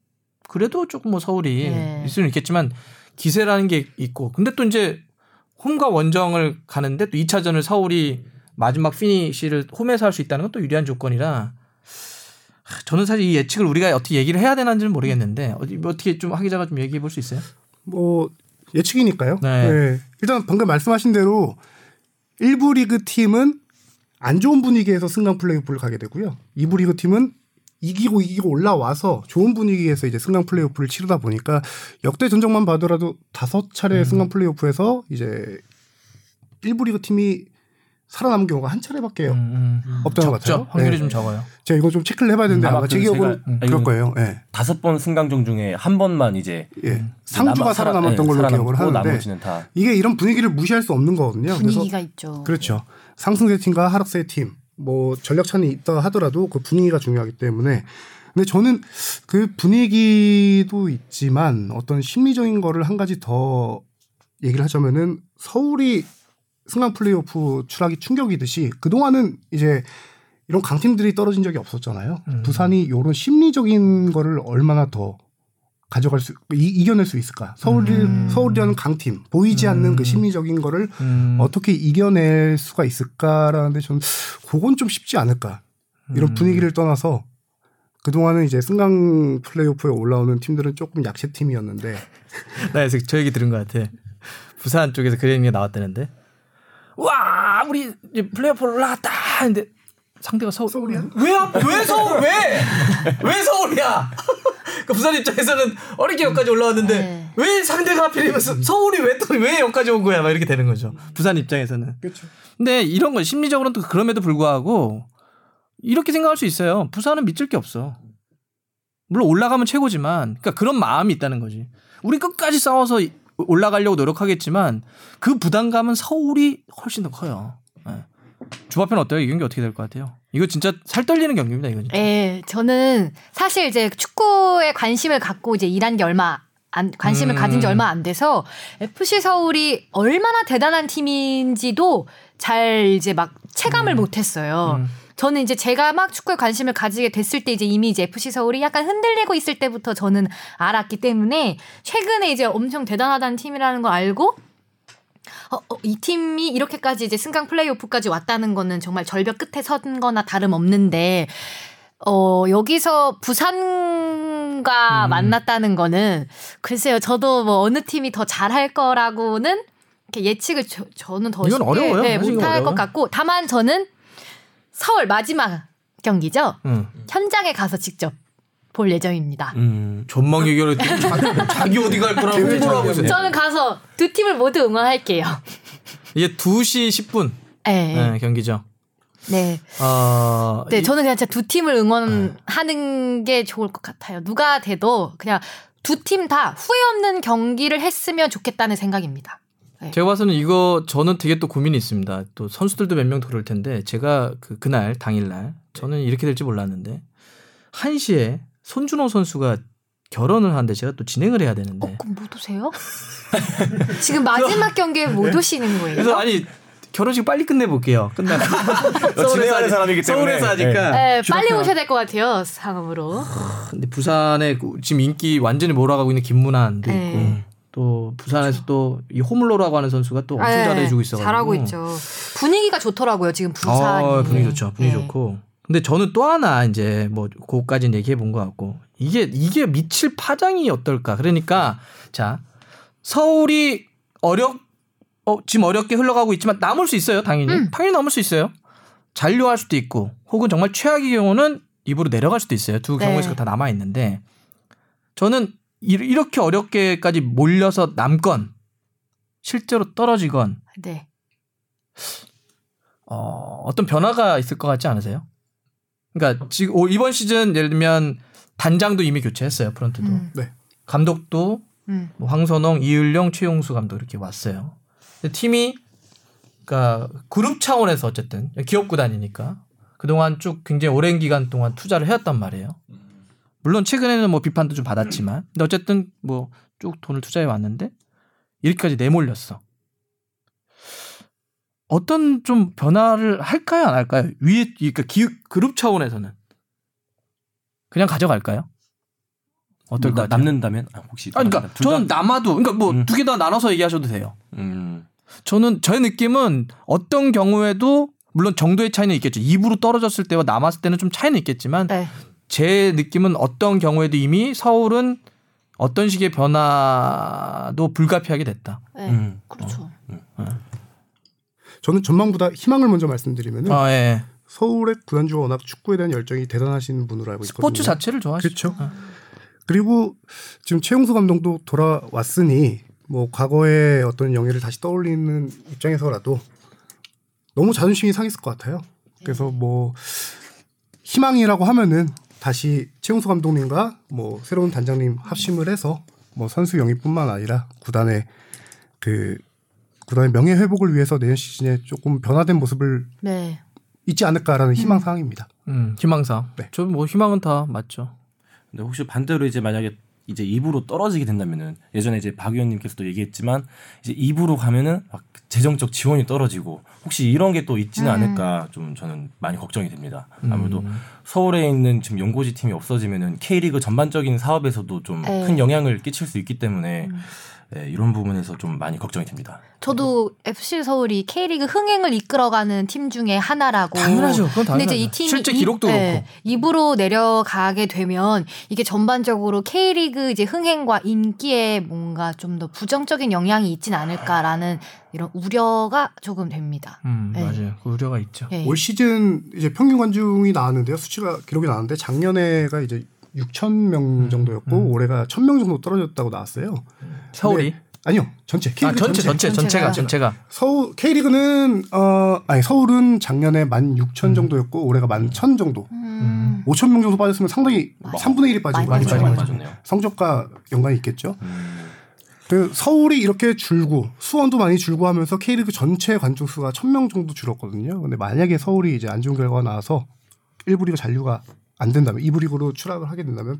그래도 조금 뭐 서울이 네. 있을 수는 있겠지만 기세라는 게 있고. 근데 또 이제 홈과 원정을 가는데 또 2차전을 서울이 마지막 피니시를 홈에서 할 수 있다는 건 또 유리한 조건이라 하, 저는 사실 이 예측을 우리가 어떻게 얘기를 해야 되는지는 모르겠는데 뭐 어떻게 좀 하 기자가 좀 얘기해 볼 수 있어요? 뭐 예측이니까요. 네. 네. 일단 방금 말씀하신 대로 일부 리그 팀은 안 좋은 분위기에서 승강 플레이오프를 가게 되고요. 2부 리그 팀은 이기고 이기고 올라와서 좋은 분위기에서 이제 승강 플레이오프를 치르다 보니까 역대 전적만 봐더라도 다섯 차례 음. 승강 플레이오프에서 이제 일부 리그 팀이 살아남은 경우가 한 차례밖에 음, 없던 것 적죠. 같아요. 확률이 네. 좀 적어요. 제가 이거 좀 체크를 해봐야 되는데 아마 아마 제그 기억은 제가- 음. 그럴 거예요. 예. 다섯 번 승강전 중에 한 번만 이제 예. 상주가 남아- 살아- 살아 남았던 예, 걸로 기억을 하는데 나머지는 다 이게 이런 분위기를 무시할 수 없는 거거든요. 그래서 분위기가 있죠. 그렇죠. 상승세 팀과 하락세 팀, 뭐 전력 차는 있다 하더라도 그 분위기가 중요하기 때문에. 근데 저는 그 분위기도 있지만 어떤 심리적인 거를 한 가지 더 얘기를 하자면은 서울이 승강 플레이오프 추락이 충격이듯이 그동안은 이제 이런 강팀들이 떨어진 적이 없었잖아요. 부산이 이런 심리적인 거를 얼마나 더 가져갈 수 이, 겨낼수 있을까? 서울이 서울이라는 강팀 보이지 않는 그 심리적인 거를 음. 어떻게 이겨낼 수가 있을까라는데 저는 그건 좀 쉽지 않을까. 이런 분위기를 떠나서 그동안은 이제 승강 플레이오프에 올라오는 팀들은 조금 약체 팀이었는데 나 그래서 저 얘기 들은 것 같아. 부산 쪽에서 그런 얘기가 나왔다는데. 와, 우리 이제 플레이오프 올라갔다. 근데 상대가 서울. 서울이야? 왜, 왜 서울? 왜? 왜 서울이야? 그 부산 입장에서는 어렵게 여기까지 올라왔는데 네. 왜 상대가 하필이면 서- 서울이 왜 또 왜 여기까지 온 거야? 막 이렇게 되는 거죠. 부산 입장에서는. 그렇죠. 근데 이런 건 심리적으로는 또 그럼에도 불구하고 이렇게 생각할 수 있어요. 부산은 믿을 게 없어. 물론 올라가면 최고지만, 그러니까 그런 마음이 있다는 거지. 우리 끝까지 싸워서 이- 올라가려고 노력하겠지만 그 부담감은 서울이 훨씬 더 커요. 예. 주바편 어때요? 이 경기 어떻게 될 것 같아요? 이거 진짜 살 떨리는 경기입니다. 이거 진짜. 예, 저는 사실 이제 축구에 관심을 갖고 이제 일한 게 얼마 안, 관심을 음. 가진 지 얼마 안 돼서 FC 서울이 얼마나 대단한 팀인지도 잘 이제 막 체감을 못 했어요. 음. 저는 이제 제가 막 축구에 관심을 가지게 됐을 때 이제 이미 이제 FC 서울이 약간 흔들리고 있을 때부터 저는 알았기 때문에 최근에 이제 엄청 대단하다는 팀이라는 걸 알고 어, 어, 이 팀이 이렇게까지 이제 승강 플레이오프까지 왔다는 거는 정말 절벽 끝에 선 거나 다름없는데 어, 여기서 부산과 음. 만났다는 거는 글쎄요. 저도 뭐 어느 팀이 더 잘할 거라고는 예측을 저, 저는 더 이건 쉽게 어려워요. 네, 못할. 것 같고 다만 저는 서울 마지막 경기죠. 음. 현장에 가서 직접 볼 예정입니다. 음, 전망 얘기를 또 자기, 자기 어디 갈 거라고 있어요. 저는 가서 두 팀을 모두 응원할게요. 이게 2시 10분 네. 네, 경기죠. 네. 어, 네, 이- 저는 그냥 진짜 두 팀을 응원하는 게 좋을 것 같아요. 누가 돼도 그냥 두 팀 다 후회 없는 경기를 했으면 좋겠다는 생각입니다. 제가 봐서는 이거 저는 되게 또 고민이 있습니다. 또 선수들도 몇명 그럴 텐데 제가 그 그날 당일날 저는 이렇게 될지 몰랐는데 1시에 손준호 선수가 결혼을 하는데 제가 또 진행을 해야 되는데 어, 그럼 못 오세요? 지금 마지막 경기에 못 오시는 거예요? 그래서 아니 결혼식 빨리 끝내 볼게요. 끝나고 진행하는 사람이기 때문에. 서울에서 하니까 네, 빨리 주바페가- 오셔야 될 것 같아요. 상암으로. 근데 부산에 그 지금 인기 완전히 몰아가고 있는 김문환도 있고 네. 또 부산에서 또이 홈롤러라고 하는 선수가 또 엄청 네, 잘해주고 있어가지고 잘하고 있죠. 분위기가 좋더라고요. 지금. 아, 분위기 좋죠. 분위기 네. 좋고. 근데 저는 또 하나 이제 뭐 그거까지는 얘기해 본 것 같고 이게 이게 미칠 파장이 어떨까. 그러니까 자 서울이 어렵 어, 지금 어렵게 흘러가고 있지만 남을 수 있어요, 당연히. 음. 당연히 남을 수 있어요. 잔류할 수도 있고, 혹은 정말 최악의 경우는 입으로 내려갈 수도 있어요. 두 네. 경우에서 다 남아 있는데, 저는 이- 이렇게 어렵게까지 몰려서 남건, 실제로 떨어지건, 네. 어, 어떤 변화가 있을 것 같지 않으세요? 그러니까 지금 올- 이번 시즌 예를 들면 단장도 이미 교체했어요, 프런트도. 음. 네. 감독도 음. 뭐 황선홍, 이을령, 최용수 감독 이렇게 왔어요. 근데 팀이 그러니까 그룹 차원에서 어쨌든 기업 구단이니까 그동안 쭉 굉장히 오랜 기간 동안 투자를 해왔단 말이에요. 물론 최근에는 뭐 비판도 좀 받았지만 근데 어쨌든 뭐 쭉 돈을 투자해 왔는데 이렇게까지 내몰렸어. 어떤 좀 변화를 할까요, 안 할까요? 위에 그러니까 기, 그룹 차원에서는 그냥 가져갈까요? 어떨 같아요? 남는다면 아, 혹시 아니, 그러니까 둘 다? 저는 남아도 그러니까 뭐 음. 두개다 나눠서 얘기하셔도 돼요. 음. 저는 저의 느낌은 어떤 경우에도 물론 정도의 차이는 있겠죠. 2부로 떨어졌을 때와 남았을 때는 좀 차이는 있겠지만 네. 제 느낌은 어떤 경우에도 이미 서울은 어떤 식의 변화도 불가피하게 됐다. 네. 음. 그렇죠. 저는 전망보다 희망을 먼저 말씀드리면은 아, 예. 서울의 구단주가 워낙 축구에 대한 열정이 대단하신 분으로 알고 있거든요. 스포츠 자체를 좋아하시죠. 그렇죠. 그리고 지금 최용수 감독도 돌아왔으니 뭐 과거의 어떤 영예를 다시 떠올리는 입장에서라도 너무 자존심이 상했을 것 같아요. 그래서 뭐 희망이라고 하면은 다시 최용수 감독님과 뭐 새로운 단장님 합심을 해서 뭐 선수 영입뿐만 아니라 구단의 그 구단의 명예 회복을 위해서 내년 시즌에 조금 변화된 모습을 네. 있지 않을까라는 희망 사항입니다. 음, 희망상. 네. 저는 뭐 희망은 다 맞죠. 근데 혹시 반대로 이제 만약에 이제 2부로 떨어지게 된다면은 예전에 이제 박 의원님께서도 얘기했지만 이제 2부로 가면은 막 재정적 지원이 떨어지고 혹시 이런 게 또 있지는 음. 않을까 좀 저는 많이 걱정이 됩니다. 아무래도 음. 서울에 있는 지금 연고지 팀이 없어지면은 K리그 전반적인 사업에서도 좀 네. 큰 영향을 끼칠 수 있기 때문에 음. 예, 이런 부분에서 좀 많이 걱정이 됩니다. 저도 FC 서울이 K리그 흥행을 이끌어가는 팀 중에 하나라고. 당연하죠. 그건 근데 당연하죠. 이제 이 팀이 실제 이- 기록도 네, 그렇고. 입으로 내려가게 되면 이게 전반적으로 K리그 이제 흥행과 인기에 뭔가 좀 더 부정적인 영향이 있진 않을까라는 이런 우려가 조금 됩니다. 음, 네. 맞아요. 그 우려가 있죠. 예. 올 시즌 이제 평균 관중이 나왔는데요. 수치가 기록이 나왔는데 작년에가 이제 6천 명 정도였고 음. 올해가 1천 명 정도 떨어졌다고 나왔어요. 서울이 근데- 아니요, 전체 아, K리그 전체 전체. 전체 전체 가 전체가. 전체가 서울 K리그는 어 아니 서울은 작년에 16,000 정도였고 올해가 11,000 정도. 음. 5천 명 정도 빠졌으면 상당히 3분의 1이 빠진 많이 거죠. 빠졌네요. 성적과 연관이 있겠죠. 음. 그 서울이 이렇게 줄고 수원도 많이 줄고 하면서 K리그 전체 관중 수가 1,000명 정도 줄었거든요. 근데 만약에 서울이 이제 안 좋은 결과가 나와서 1부 리그 잔류가 안 된다면 2부 리그로 추락을 하게 된다면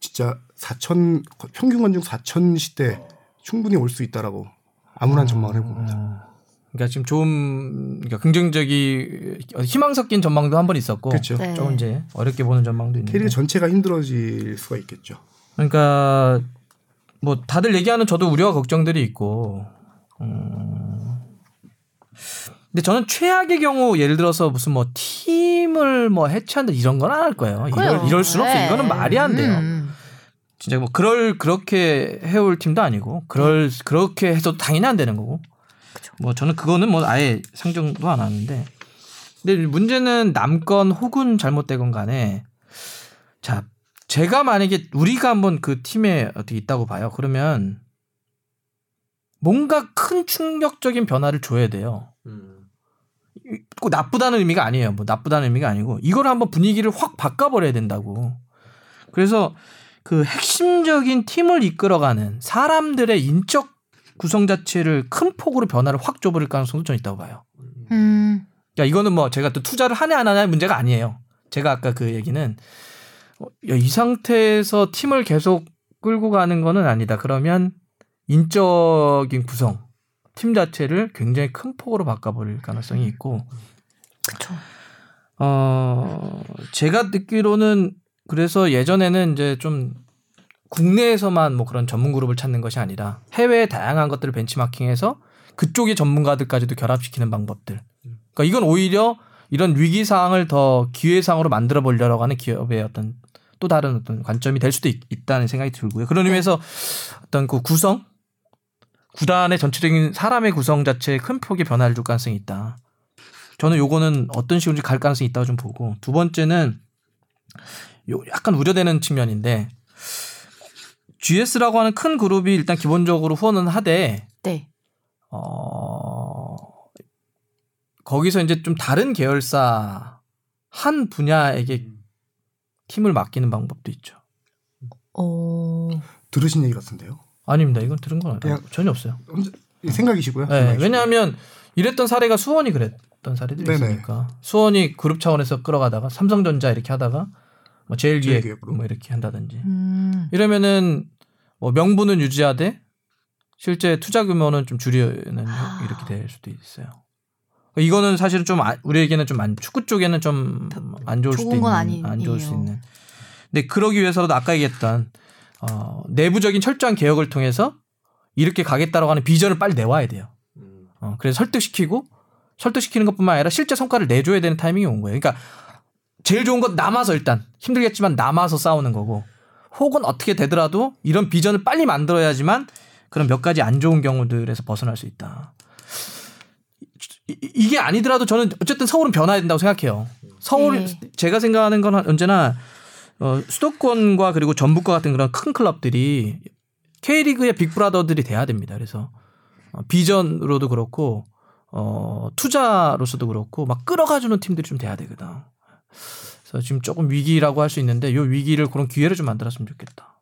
진짜 4천 평균 관중 4천 시대 충분히 올 수 있다라고 아무런 전망을 해봅니다. 그러니까 지금 좀 그러니까 긍정적이 희망 섞인 전망도 한 번 있었고 그렇죠. 네. 조금 이제 어렵게 보는 전망도 있는데 K리그 전체가 힘들어질 수가 있겠죠. 그러니까 뭐 다들 얘기하는 저도 우려와 걱정들이 있고 음. 근데 저는 최악의 경우 예를 들어서 무슨 뭐 팀을 뭐 해체한다 이런 건 안 할 거예요. 이럴, 그래요. 이럴 수는 없어요. 네. 이거는 말이 안 돼요. 음. 진짜 뭐 그럴 그렇게 해올 팀도 아니고 그럴 그렇게 해서 당연히 안 되는 거고. 뭐 저는 그거는 뭐 아예 상정도 안 하는데. 근데 문제는 남건 혹은 잘못되건 간에 자 제가 만약에 우리가 한번 그 팀에 어떻게 있다고 봐요. 그러면 뭔가 큰 충격적인 변화를 줘야 돼요. 꼭 나쁘다는 의미가 아니에요. 뭐 나쁘다는 의미가 아니고 이걸 한번 분위기를 확 바꿔버려야 된다고. 그래서 그 핵심적인 팀을 이끌어가는 사람들의 인적 구성 자체를 큰 폭으로 변화를 확 줘버릴 가능성도 좀 있다고 봐요. 음. 야 이거는 뭐 제가 또 투자를 하냐 안 하냐의 문제가 아니에요. 제가 아까 그 얘기는 어, 야, 이 상태에서 팀을 계속 끌고 가는 거는 아니다. 그러면 인적인 구성 팀 자체를 굉장히 큰 폭으로 바꿔버릴 가능성이 있고 그쵸. 어, 제가 듣기로는 그래서 예전에는 이제 좀 국내에서만 뭐 그런 전문 그룹을 찾는 것이 아니라 해외의 다양한 것들을 벤치마킹해서 그쪽의 전문가들까지도 결합시키는 방법들. 그러니까 이건 오히려 이런 위기 상황을 더 기회 상으로 만들어 보려고 하는 기업의 어떤 또 다른 어떤 관점이 될 수도 있, 다는 생각이 들고요. 그런 의미에서 어떤 그 구성 구단의 전체적인 사람의 구성 자체에 큰 폭의 변화를 줄 가능성이 있다. 저는 요거는 어떤 식으로 갈 가능성이 있다고 좀 보고 두 번째는 요 약간 우려되는 측면인데 GS라고 하는 큰 그룹이 일단 기본적으로 후원은 하되 네. 어 거기서 이제 좀 다른 계열사 한 분야에게 팀을 맡기는 방법도 있죠. 어. 들으신 얘기 같은데요. 아닙니다. 이건 들은 건 그냥- 전혀 없어요. 생각이시고요. 네, 생각이시고요. 왜냐하면 이랬던 사례가 수원이 그랬 던 사례들이 네네. 있으니까 수원이 그룹 차원에서 끌어가다가 삼성전자 이렇게 하다가 뭐 제일기획 제일기획으로. 뭐 이렇게 한다든지 음. 이러면은 뭐 명분은 유지하되 실제 투자 규모는 좀 줄이는 아. 이렇게 될 수도 있어요. 이거는 사실은 좀 아- 우리에게는 좀 안, 축구 쪽에는 좀 안 좋을 수도 있는 안 좋을 수 아니에요. 있는. 근데 그러기 위해서도 아까 얘기했던 어, 내부적인 철저한 개혁을 통해서 이렇게 가겠다라고 하는 비전을 빨리 내와야 돼요. 어, 그래서 설득시키고 설득시키는 것뿐만 아니라 실제 성과를 내줘야 되는 타이밍이 온 거예요. 그러니까 제일 좋은 건 남아서 일단 힘들겠지만 남아서 싸우는 거고 혹은 어떻게 되더라도 이런 비전을 빨리 만들어야지만 그런 몇 가지 안 좋은 경우들에서 벗어날 수 있다. 이- 이게 아니더라도 저는 어쨌든 서울은 변화해야 된다고 생각해요. 서울 네. 제가 생각하는 건 언제나 어, 수도권과 그리고 전북과 같은 그런 큰 클럽들이 K리그의 빅브라더들이 돼야 됩니다. 그래서 어, 비전으로도 그렇고 어, 투자로서도 그렇고 막 끌어가주는 팀들이 좀 돼야 되거든. 그래서 지금 조금 위기라고 할 수 있는데 이 위기를 그런 기회를 좀 만들었으면 좋겠다.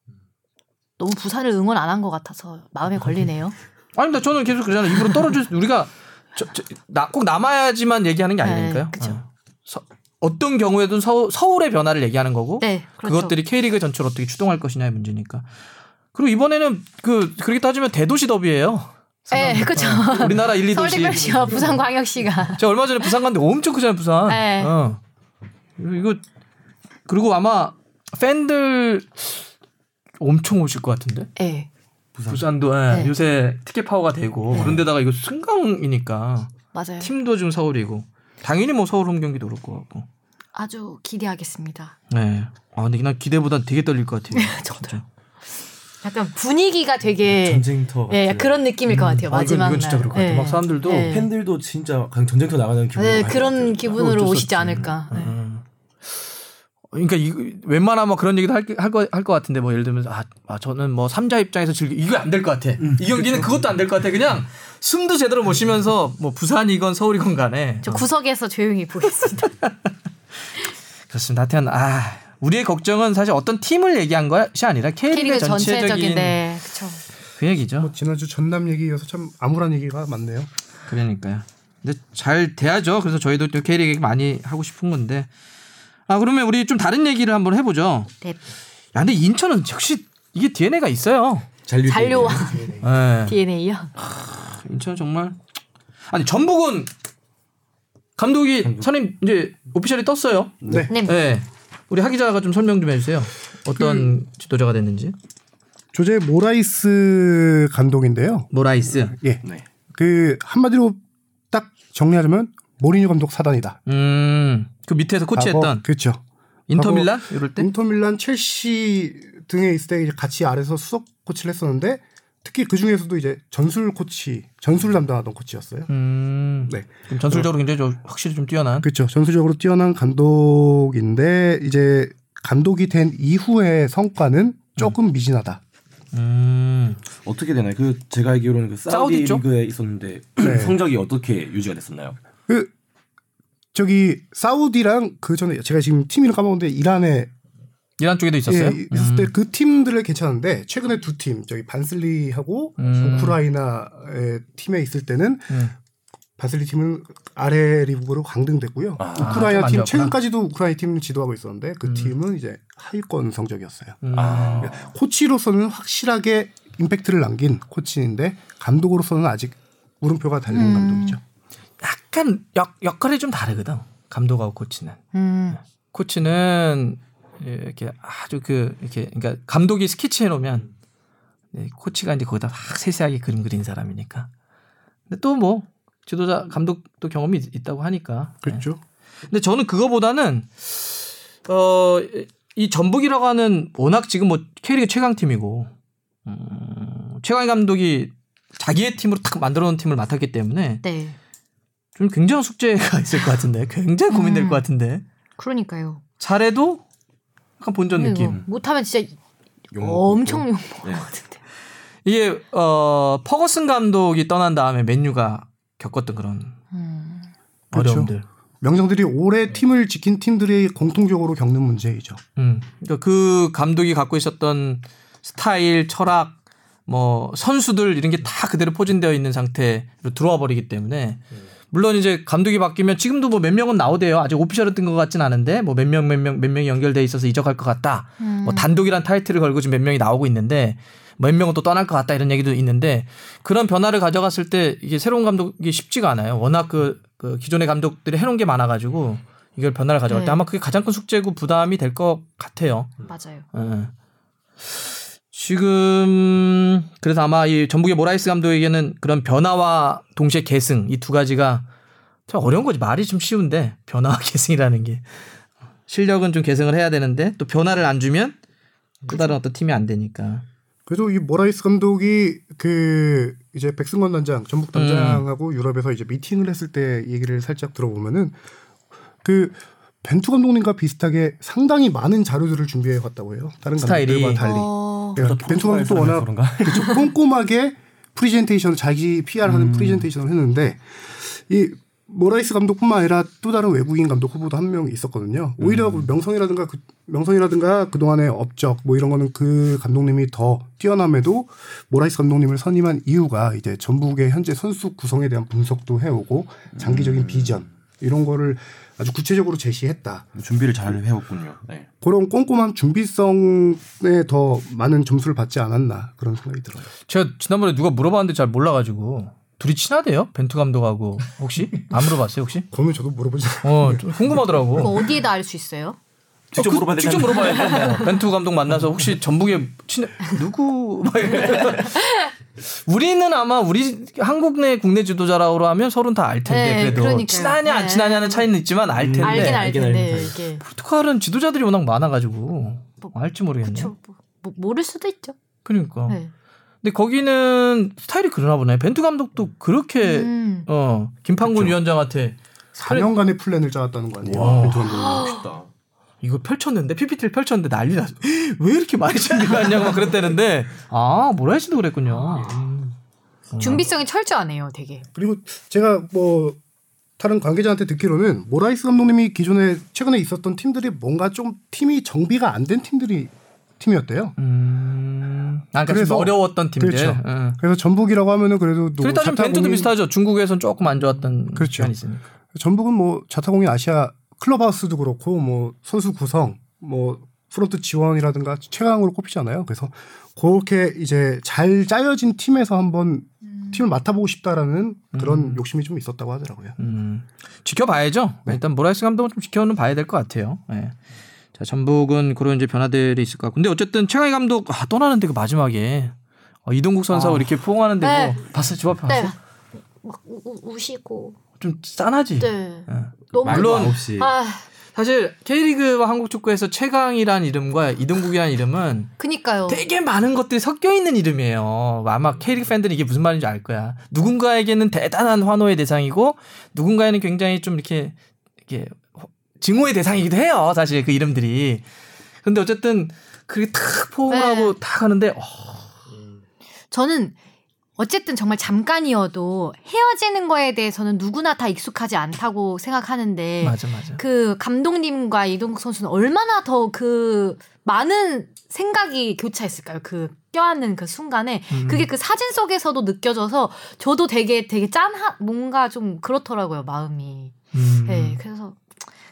너무 부산을 응원 안 한 것 같아서 마음에 걸리네요. 아닙니다. 저는 계속 그러잖아요. 입으로 떨어질 수- 우리가 저, 저, 나, 꼭 남아야지만 얘기하는 게 아니니까요. 네, 그쵸. 어. 떤 경우에도 서, 서울의 변화를 얘기하는 거고 네, 그렇죠. 그것들이 K리그 전체를 어떻게 추동할 것이냐의 문제니까. 그리고 이번에는 그 그렇게 따지면 대도시 더비예요. 네, 그렇죠. 어, 우리나라 1, 2도시. 서울특별시와 부산광역시가 제가 얼마 전에 부산 갔는데 엄청 크잖아요, 부산. 네. 어. 이거 그리고 아마 팬들 엄청 오실 것 같은데. 네. 부산. 도 예, 네. 요새 티켓 파워가 되고 그런데다가 이거 승강이니까 맞아요. 팀도 좀 서울이고 당연히 뭐 서울 홈 경기도 그럴 것 같고. 아주 기대하겠습니다. 네. 아 근데 난 기대보다 되게 떨릴 것 같아요. 저도요. 약간 분위기가 되게 전쟁터 예, 같은 그런 느낌일 것 같아요. 아, 이건, 마지막 이건 진짜 날. 그럴 것 같아요. 예. 막 사람들도 예. 팬들도 진짜 그냥 전쟁터 나가는 기분 네, 그런 기분으로 오시지. 않을까. 네. 음. 그러니까 이 웬만하면 그런 얘기도 할것 할 것 같은데 뭐 예를 들면 아, 아 저는 뭐 삼자 입장에서 즐기 이거 안 될 것 같아. 이 경기는 그것도 안 될 것 같아. 그냥 숨도 제대로 못 쉬면서 뭐 부산이건 서울이건 간에 저 구석에서 조용히 보겠습니다. 그렇습니다. 하여튼 아 우리의 걱정은 사실 어떤 팀을 얘기한 것이 아니라 K리그 전체적인 전체적인데 그렇죠. 그 얘기죠. 뭐 지난주 전남 얘기여서 참 암울한 얘기가 많네요. 그러니까요. 근데 잘 돼야죠. 그래서 저희도 또 K리그 얘기 많이 하고 싶은 건데. 아 그러면 우리 좀 다른 얘기를 한번 해보죠. 네. 야 근데 인천은 역시 이게 DNA가 있어요. 잔류 잔류와 예. DNA요. 인천 정말 아니 전북은 감독이 선임 이제 official이 떴어요. 네. 네. 네. 우리 하 기자가 좀 설명 좀 해주세요. 어떤 지도자가 됐는지. 조제 모라이스 감독인데요. 모라이스. 예. 네. 그 한마디로 딱 정리하자면 모리뉴 감독 사단이다. 음. 그 밑에서 코치했던 그렇죠. 인터밀란 이럴 때. 인터밀란, 첼시 등에 있을 때 같이 아래서 수석 코치를 했었는데 특히 그 중에서도 이제 전술 코치, 전술 담당하던 코치였어요. 음. 네. 그럼 전술적으로 굉장히 좀 확실히 좀 뛰어난. 그렇죠. 전술적으로 뛰어난 감독인데 이제 감독이 된 이후의 성과는 조금 미진하다. 음. 어떻게 되나요? 그 제가 알기로는 그 사우디 사우디 쪽? 리그에 있었는데 네. 성적이 어떻게 유지가 됐었나요? 그 저기 사우디랑 그 전에 제가 지금 팀 이름 까먹었는데 이란에 이란 쪽에도 있었어요. 예, 있을 때그 팀들을 괜찮은데 최근에 두 팀 저기 반슬리하고 음. 우크라이나의 팀에 있을 때는 음. 반슬리 팀은 아래 리그로 강등됐고요. 아, 우크라이나 팀. 최근까지도 우크라이나 팀을 지도하고 있었는데 그 팀은 이제 하위권 성적이었어요. 음. 아, 코치로서는 확실하게 임팩트를 남긴 코치인데 감독으로서는 아직 물음표가 달린 음. 감독이죠. 약간 역, 역할이 좀 다르거든. 감독하고 코치는. 음. 코치는 이렇게 아주 그 이렇게 그러니까 감독이 스케치해 놓으면 네, 코치가 이제 거기다 막 세세하게 그림 그린 사람이니까. 근데 또 뭐 지도자 감독도 경험이 있- 있다고 하니까. 네. 그렇죠. 근데 저는 그거보다는 어이 전북이라고 하는 워낙 지금 뭐 K리그 최강 팀이고 음, 최강 감독이 자기의 팀으로 탁 만들어 놓은 팀을 맡았기 때문에 네. 좀 굉장한 숙제가 있을 것 같은데 굉장히 고민될 음. 것 같은데 그러니까요. 잘해도 약간 본전 이거 느낌. 못하면 진짜 엄청 욕먹을 네. 것 같은데. 이게 어 퍼거슨 감독이 떠난 다음에 맨유가 겪었던 그런 음. 그렇죠. 어려움들. 명정들이 오래 팀을 지킨 팀들이 공통적으로 겪는 문제이죠. 음. 그러니까 그 감독이 갖고 있었던 스타일, 철학, 뭐 선수들 이런 게 다 그대로 포진되어 있는 상태로 들어와 버리기 때문에 물론 이제 감독이 바뀌면 지금도 뭐 몇 명은 나오대요. 아직 오피셜은 뜬 것 같진 않은데 뭐 몇 명 몇 명 몇 명이 연결돼 있어서 이적할 것 같다. 음. 뭐 단독이란 타이틀을 걸고 지금 몇 명이 나오고 있는데 몇 명은 또 떠날 것 같다 이런 얘기도 있는데 그런 변화를 가져갔을 때 이게 새로운 감독이 쉽지가 않아요. 워낙 그, 그 기존의 감독들이 해놓은 게 많아가지고 이걸 변화를 가져갈 때 네. 아마 그게 가장 큰 숙제고 부담이 될 것 같아요. 맞아요. 예. 지금 그래서 아마 이 전북의 모라이스 감독에게는 그런 변화와 동시에 계승 이 두 가지가 참 어려운 거지 말이 좀 쉬운데 변화와 계승이라는 게 실력은 좀 계승을 해야 되는데 또 변화를 안 주면 또 다른 어떤 팀이 안 되니까 그래도 이 모라이스 감독이 그 이제 백승권 단장, 전북 단장하고 음. 유럽에서 이제 미팅을 했을 때 얘기를 살짝 들어보면은 그 벤투 감독님과 비슷하게 상당히 많은 자료들을 준비해 왔다고 해요. 다른 스타일이. 감독들과 달리. 어, 예, 그래서 벤투 감독도 워낙 그런가? 그쵸, 꼼꼼하게 프리젠테이션을 자기 PR하는 프리젠테이션을 했는데 이 모라이스 감독뿐만 아니라 또 다른 외국인 감독 후보도 한 명 있었거든요. 오히려 그 명성이라든가 그 명성이라든가 그 동안의 업적 뭐 이런 거는 그 감독님이 더 뛰어남에도 모라이스 감독님을 선임한 이유가 이제 전북의 현재 선수 구성에 대한 분석도 해오고 장기적인 비전 이런 거를 아주 구체적으로 제시했다. 준비를 잘 해왔군요. 네. 그런 꼼꼼한 준비성에 더 많은 점수를 받지 않았나 그런 생각이 들어요. 제가 지난번에 누가 물어봤는데 잘 몰라가지고 둘이 친하대요 벤투 감독하고 혹시 안 물어봤어요 혹시? 그러면 저도 물어보지. 어좀 궁금하더라고. 어디에다 알 수 있어요? 직접 어, 그- 물어봐야 직접 되잖아요. 물어봐야 돼. 벤투 감독 만나서 혹시 전북에 친 누구. 우리는 아마 우리 한국 내 국내 지도자라고 하면 서로는 다알 텐데 네, 그래도 그러니까요. 친하냐 안 네. 친하냐는 차이는 있지만 알 텐데 알긴 알 알긴 텐데 알긴 이게 포르투갈은 지도자들이 워낙 많아가지고 뭐, 알지 모르겠네. 그쵸 뭐, 뭐 모를 수도 있죠. 그러니까. 네. 근데 거기는 스타일이 그러나 보네. 벤투 감독도 그렇게 음. 어 김판곤 위원장한테 4년간의 플랜을 짜왔다는 거 아니에요? 와. 벤투 감독님. 멋있다. 이거 펼쳤는데 PPT를 펼쳤는데 난리 났어. 왜 이렇게 많이 준비했냐고 막 그랬다는데 아 모라이스도 그랬군요. 음. 준비성이 철저하네요, 되게. 그리고 제가 뭐 다른 관계자한테 듣기로는 모라이스 감독님이 기존에 최근에 있었던 팀들이 뭔가 좀 팀이 정비가 안 된 팀들이 팀이었대요. 음. 아, 그래서 그래서- 어려웠던 팀들. 그렇죠. 응. 그래서 전북이라고 하면은 그래도 누구 그랬다 면 벤투도 비슷하죠. 중국에선 조금 안 좋았던 그렇죠. 있으니까. 전북은 뭐 자타공인 아시아 클럽하우스도 그렇고 뭐 선수 구성 뭐 프론트 지원이라든가 최강으로 꼽히잖아요. 그래서 그렇게 이제 잘 짜여진 팀에서 한번 팀을 맡아보고 싶다라는 그런 욕심이 좀 있었다고 하더라고요. 음. 지켜봐야죠. 일단 모라이스 감독은 좀 지켜는 봐야 될 것 같아요. 예. 자, 전북은 그런 이제 변화들이 있을 것 같고. 근데 어쨌든 최강희 감독 아, 떠나는데 그 마지막에 어, 이동국 선수하고 이렇게 포옹하는데 네. 뭐 봤어요? 집 앞에 네. 봤어? 막 우, 우, 우시고. 좀 짠하지. 네. 예. 너무 물론 없이 아, 사실 K리그와 한국 축구에서 최강이라는 이름과 이동국이라는 이름은 그니까요. 되게 많은 것들이 섞여 있는 이름이에요. 아마 K리그 팬들은 이게 무슨 말인지 알 거야. 누군가에게는 대단한 환호의 대상이고 누군가에는 굉장히 좀 이렇게 이렇게 증오의 대상이기도 해요. 사실 그 이름들이. 근데 어쨌든 그게 탁 포옹하고 네. 탁 하는데 어, 저는 어쨌든 정말 잠깐이어도 헤어지는 거에 대해서는 누구나 다 익숙하지 않다고 생각하는데 맞아 맞아. 그 감독님과 이동국 선수는 얼마나 더 그 많은 생각이 교차했을까요? 그 껴안는 그 순간에 음. 그게 그 사진 속에서도 느껴져서 저도 되게 되게 짠하 뭔가 좀 그렇더라고요 마음이. 음. 네, 그래서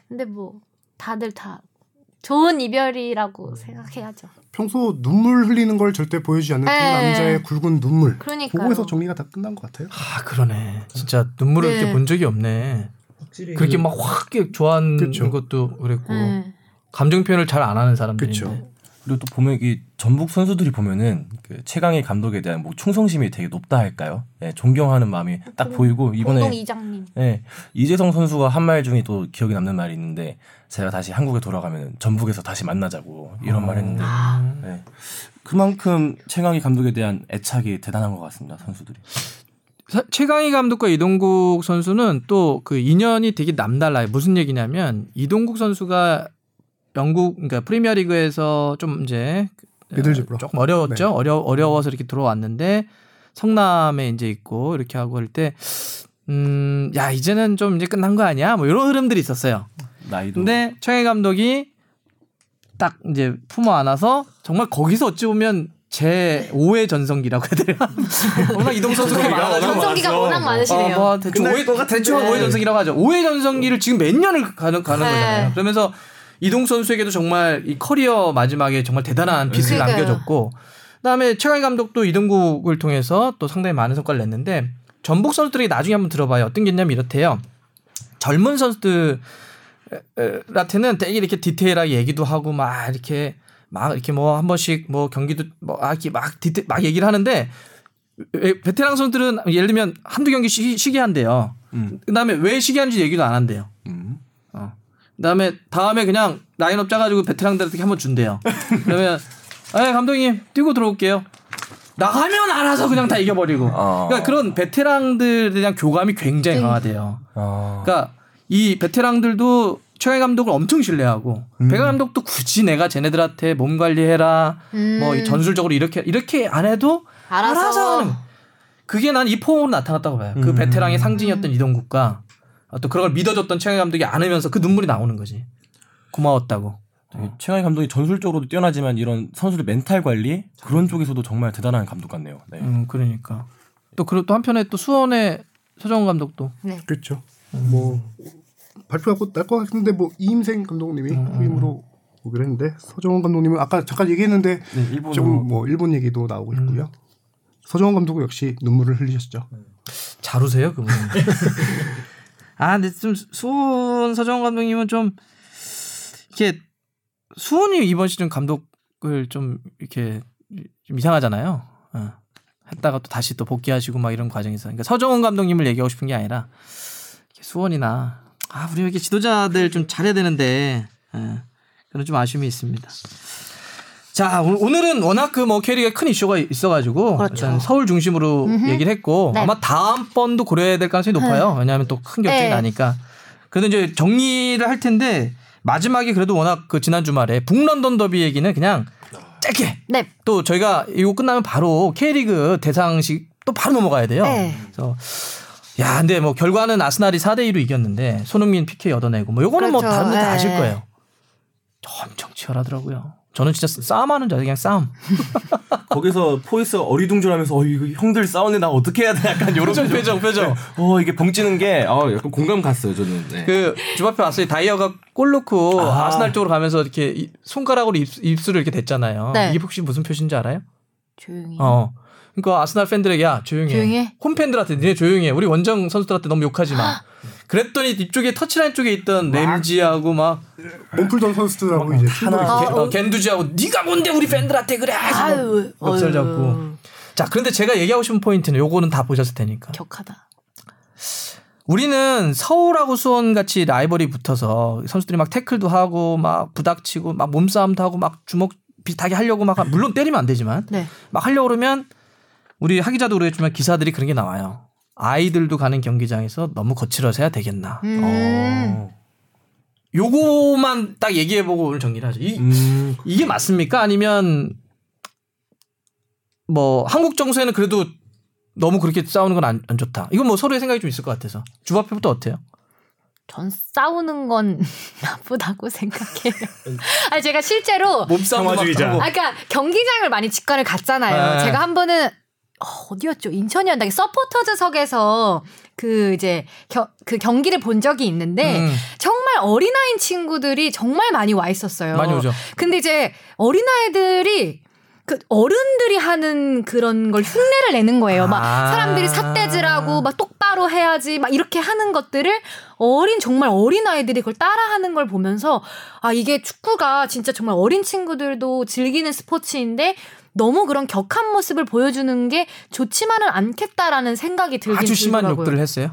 근데 뭐 다들 다 좋은 이별이라고 생각해야죠. 평소 눈물 흘리는 걸 절대 보여주지 않는 그 네. 남자의 굵은 눈물. 그러니까요. 그거에서 정리가 다 끝난 것 같아요. 아 그러네. 진짜 눈물을 네. 이렇게 본 적이 없네. 확실히 그렇게 막 확 좋아하는 그쵸. 것도 그랬고 네. 감정 표현을 잘 안 하는 사람들인데. 그쵸. 그리고 또 보면 이 전북 선수들이 보면은 그 최강의 감독에 대한 뭐 충성심이 되게 높다 할까요? 예, 존경하는 마음이 딱 보이고 이번에 이장님. 예, 이재성 선수가 한 말 중에 또 기억에 남는 말이 있는데 제가 다시 한국에 돌아가면 전북에서 다시 만나자고 이런 말 했는데 예, 그만큼 최강희 감독에 대한 애착이 대단한 것 같습니다 선수들이. 사- 최강희 감독과 이동국 선수는 또 그 인연이 되게 남달라요. 무슨 얘기냐면 이동국 선수가 영국 그러니까 프리미어 리그에서 좀 이제 미들즈브로. 조금 어려웠죠. 네. 어려 어려워서 이렇게 들어왔는데 성남에 이제 있고 이렇게 하고 할 때 음, 야, 이제는 좀 이제 끝난 거 아니야? 뭐 이런 흐름들이 있었어요. 나이도 근데 최강희 감독이 딱 이제 품어 안아서 정말 거기서 어찌 보면 제 5회 전성기라고 해야 되나? 워낙 이동 선수가 많아가지고 전성기가 워낙 많으시네요. 어, 뭐 대충 오해 대충 한 네. 5회 전성기라고 하죠. 5회 전성기를 지금 몇 년을 가는 가는 네. 거잖아요. 그러면서 이동 선수에게도 정말 이 커리어 마지막에 정말 대단한 빚을 그러니까요. 남겨줬고 그다음에 최강희 감독도 이동국을 통해서 또 상당히 많은 성과를 냈는데 전북 선수들에게 나중에 한번 들어봐요. 어떤 게 있냐면 이렇대요. 젊은 선수들한테는 되게 이렇게 디테일하게 얘기도 하고 막 이렇게 막 이렇게 뭐 한 번씩 뭐 경기도 뭐 아, 이렇게 막 디테 막 얘기를 하는데 왜- 베테랑 선수들은 예를 들면 한두 경기 쉬, 쉬게 한대요. 음. 그다음에 왜 쉬게 하는지 얘기도 안 한대요. 음. 어. 그다음에 다음에 그냥 라인업 짜가지고 베테랑들한테 한번 준대요. 그러면 아 감독님 뛰고 들어올게요. 나가면 알아서 그냥 다 이겨버리고. 어. 그러니까 그런 베테랑들에 대한 교감이 굉장히 강하대요. 아. 그러니까 이 베테랑들도 최강 감독을 엄청 신뢰하고 배강 감독도 굳이 내가 쟤네들한테 몸 관리해라 음. 뭐이 전술적으로 이렇게 이렇게 안 해도 알아서. 알아서 하는 그게 난 이 포옹으로 나타났다고 봐요. 그 베테랑의 상징이었던 이동국과 어, 또 그런 걸 믿어줬던 최강 감독이 안으면서 그 눈물이 나오는 거지. 고마웠다고. 최강희 감독이 전술적으로도 뛰어나지만 이런 선수들 멘탈 관리 그런 쪽에서도 정말 대단한 감독 같네요. 네. 음 그러니까 또 그리고 또 한편에 또 수원의 서정훈 감독도 네. 그렇죠. 뭐 발표하고 날 것 같은데 뭐 이임생 감독님이 후임으로 오기로 했는데 서정원 감독님은 아까 잠깐 얘기했는데 네, 일본어. 좀뭐 일본 얘기도 나오고 있고요. 서정원 감독은 역시 눈물을 흘리셨죠. 잘 우세요 그분. 아 근데 좀 수원 서정원 감독님은 좀 이렇게 수원이 이번 시즌 감독을 좀 이렇게 좀 이상하잖아요. 어. 했다가 또 다시 또 복귀하시고 막 이런 과정에서 그러니까 서정원 감독님을 얘기하고 싶은 게 아니라 수원이나 아 우리 이렇게 지도자들 좀 잘해야 되는데 예. 그런 좀 아쉬움이 있습니다. 자 오- 오늘은 워낙 그 뭐 캐리가 큰 이슈가 있어가지고 그렇죠. 일단 서울 중심으로 얘기를 했고 네. 아마 다음 번도 고려해야 될 가능성이 높아요. 왜냐하면 또큰 격전이 네. 나니까. 그래도 이제 정리를 할 텐데 마지막에 그래도 워낙 그 지난 주말에 북런던 더비 얘기는 그냥 짧게 네. 또 저희가 이거 끝나면 바로 K리그 대상식 또 바로 넘어가야 돼요. 네. 그래서 야, 근데 뭐 결과는 아스날이 4대 2로 이겼는데 손흥민 PK 얻어내고 뭐 요거는 뭐 그렇죠. 다른 분들 다 아실 네. 거예요. 엄청 치열하더라고요. 저는 진짜 싸움하는 줄 알아요. 그냥 싸움. 거기서 포이스가 어리둥절하면서 어 이거 형들 싸우는데 나 어떻게 해야 돼 약간 이런 표정, 표정, 표정. 어 이게 벙찌는 게 어, 약간 공감 갔어요 저는. 네. 그집 앞에 왔어요. 다이어가 골 넣고 아. 아. 스날 쪽으로 가면서 이렇게 이- 손가락으로 입, 입술을 이렇게 댔잖아요. 네. 이게 혹시 무슨 표시인지 알아요? 조용히. 어. 그러니까 아스날 팬들에게 야 조용히 해. 조용히 해? 홈 팬들한테 니네 조용히 해. 우리 원정 선수들한테 너무 욕하지 마. 그랬더니 이쪽에 터치라인 쪽에 있던 램지하고 막 몸풀던 선수들하고 이제 하나 아, 겐- 어, 겐두지하고 네가 뭔데 우리 팬들한테 그래. 아유, 어휴. 잡고. 자, 그런데 제가 얘기하고 싶은 포인트는 요거는 다 보셨을 테니까. 격하다. 우리는 서울하고 수원 같이 라이벌이 붙어서 선수들이 막 태클도 하고 막 부닥치고 막 몸싸움도 하고 막 주먹 비슷하게 하려고 막 물론 때리면 안 되지만 네. 막 하려고 그러면 우리 하기자도 그러겠지만 기사들이 그런 게 나와요. 아이들도 가는 경기장에서 너무 거칠어서 해야 되겠나. 음. 어. 요거만 딱 얘기해보고 오늘 정리를 하죠. 이, 음. 이게 맞습니까? 아니면 뭐 한국 정서에는 그래도 너무 그렇게 싸우는 건 안 좋다. 이건 뭐 서로의 생각이 좀 있을 것 같아서 주바페부터 어때요? 전 싸우는 건 나쁘다고 생각해요. 아니 제가 실제로 몸싸움 평화주의자. 아 그러니까 경기장을 많이 직관을 갔잖아요. 네. 제가 한 번은 어, 어디였죠? 인천이었나? 서포터즈석에서 그 이제 겨, 그 경기를 본 적이 있는데 음, 정말 어린아이인 친구들이 정말 많이 와 있었어요. 많이 오죠. 근데 이제 어린아이들이 그 어른들이 하는 그런 걸 흉내를 내는 거예요. 막 아. 사람들이 삿대질하고 막 똑바로 해야지 막 이렇게 하는 것들을 어린 정말 어린 아이들이 그걸 따라하는 걸 보면서 아 이게 축구가 진짜 정말 어린 친구들도 즐기는 스포츠인데 너무 그런 격한 모습을 보여주는 게 좋지만은 않겠다라는 생각이 들긴 아주 심한 들더라고요. 욕들을 했어요.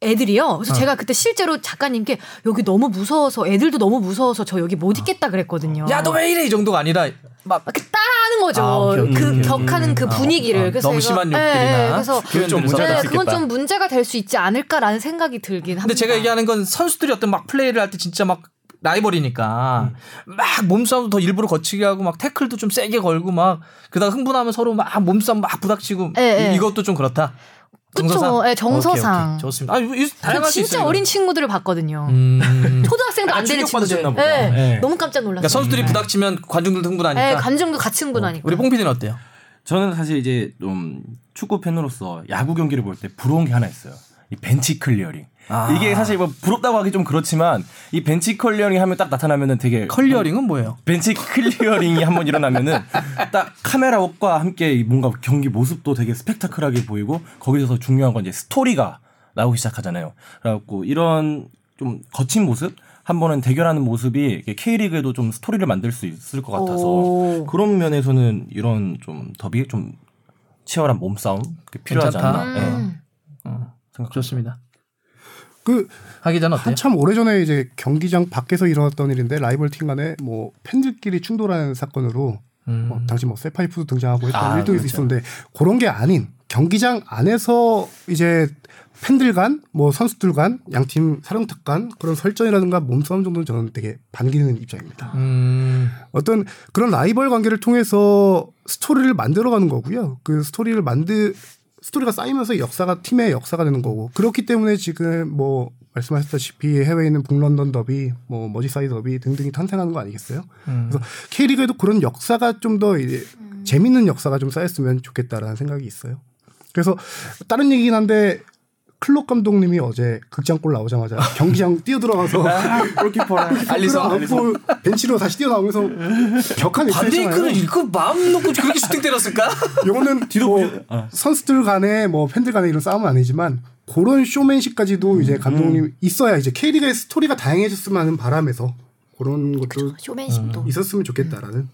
애들이요. 어. 그래서 제가 그때 실제로 작가님께 여기 너무 무서워서 애들도 너무 무서워서 저 여기 못 있겠다 그랬거든요. 야 너 왜 이래 이 정도가 아니라 막 이렇게 따라하는 거죠. 아, 오케이, 오케이, 그 오케이. 격하는 그 음, 분위기를. 어, 어. 그래서 너무 제가- 심한 예, 욕들이나 예, 그래서 그건 좀 문제가 네, 될수 그건. 좀 문제가 될 수 있지 않을까라는 생각이 들긴 합니다. 근데 제가 얘기하는 건 선수들이 어떤 막 플레이를 할 때 진짜 막 라이벌이니까 막 몸싸움도 더 일부러 거치게 하고 막 태클도 좀 세게 걸고 막 그러다가 흥분하면 서로 막 몸싸움 막 부닥치고 예, 예. 이, 이것도 좀 그렇다. 그쵸, 예, 정서상. 오케이, 오케이. 좋습니다. 아, 이거 이거 저 다양할 수 진짜 있어요. 어린 친구들을 봤거든요. 음. 초등학생도 안 되는 친구들. 보다. 예, 네. 너무 깜짝 놀랐어요. 그러니까 선수들이 부닥치면 관중들도 흥분하니까. 예, 관중도 같이 흥분하니까. 우리 뽕 PD는 어때요? 저는 사실 이제 좀 축구 팬으로서 야구 경기를 볼 때 부러운 게 하나 있어요. 이 벤치 클리어링. 아. 이게 사실 뭐 부럽다고 하기 좀 그렇지만 이 벤치 클리어링 하면 딱 나타나면은 되게 클리어링은 뭐예요? 벤치 클리어링이 한번 일어나면은 딱 카메라 웍과 함께 이 뭔가 경기 모습도 되게 스펙타클하게 보이고 거기서 중요한 건 이제 스토리가 나오기 시작하잖아요. 그래갖고 이런 좀 거친 모습 한 번은 대결하는 모습이 K리그에도 좀 스토리를 만들 수 있을 것 같아서 오. 그런 면에서는 이런 좀 더비 좀 치열한 몸싸움 그게 필요하지 괜찮다. 않나. 예. 음. 어, 좋습니다. 그 하기 전 어때요? 한참 오래전에 이제 경기장 밖에서 일어났던 일인데 라이벌 팀 간에 뭐 팬들끼리 충돌하는 사건으로 음. 뭐 당시 뭐 세파이프도 등장하고 했던 아, 일도 그렇죠. 있었는데 그런 게 아닌 경기장 안에서 이제 팬들 간, 뭐 선수들 간, 양팀 사령탑 간 그런 설전이라든가 몸싸움 정도는 저는 되게 반기는 입장입니다. 음. 어떤 그런 라이벌 관계를 통해서 스토리를 만들어가는 거고요. 그 스토리를 만들 스토리가 쌓이면서 역사가 팀의 역사가 되는 거고 그렇기 때문에 지금 뭐 말씀하셨다시피 해외에 있는 북런던 더비, 뭐 머지사이드 더비 등등이 탄생하는 거 아니겠어요? 음. 그래서 K리그에도 그런 역사가 좀더 재밌는 역사가 좀 쌓였으면 좋겠다라는 생각이 있어요. 그래서 다른 얘기긴 한데 클럽 감독님이 어제 극장골 나오자마자 경기장 뛰어들어가서 골키퍼랑 알리선 안고 벤치로 다시 뛰어나오면서 격한 반데이크는. 이거 마음 놓고 그렇게 슈팅 때렸을까? 요거는 뒤로 뭐 선수들 간에 뭐 팬들 간에 이런 싸움은 아니지만 그런 쇼맨십까지도 이제 감독님 있어야 이제 K리그의 스토리가 다양해졌으면 하는 바람에서 그런 것도 쇼맨십도. 있었으면 좋겠다라는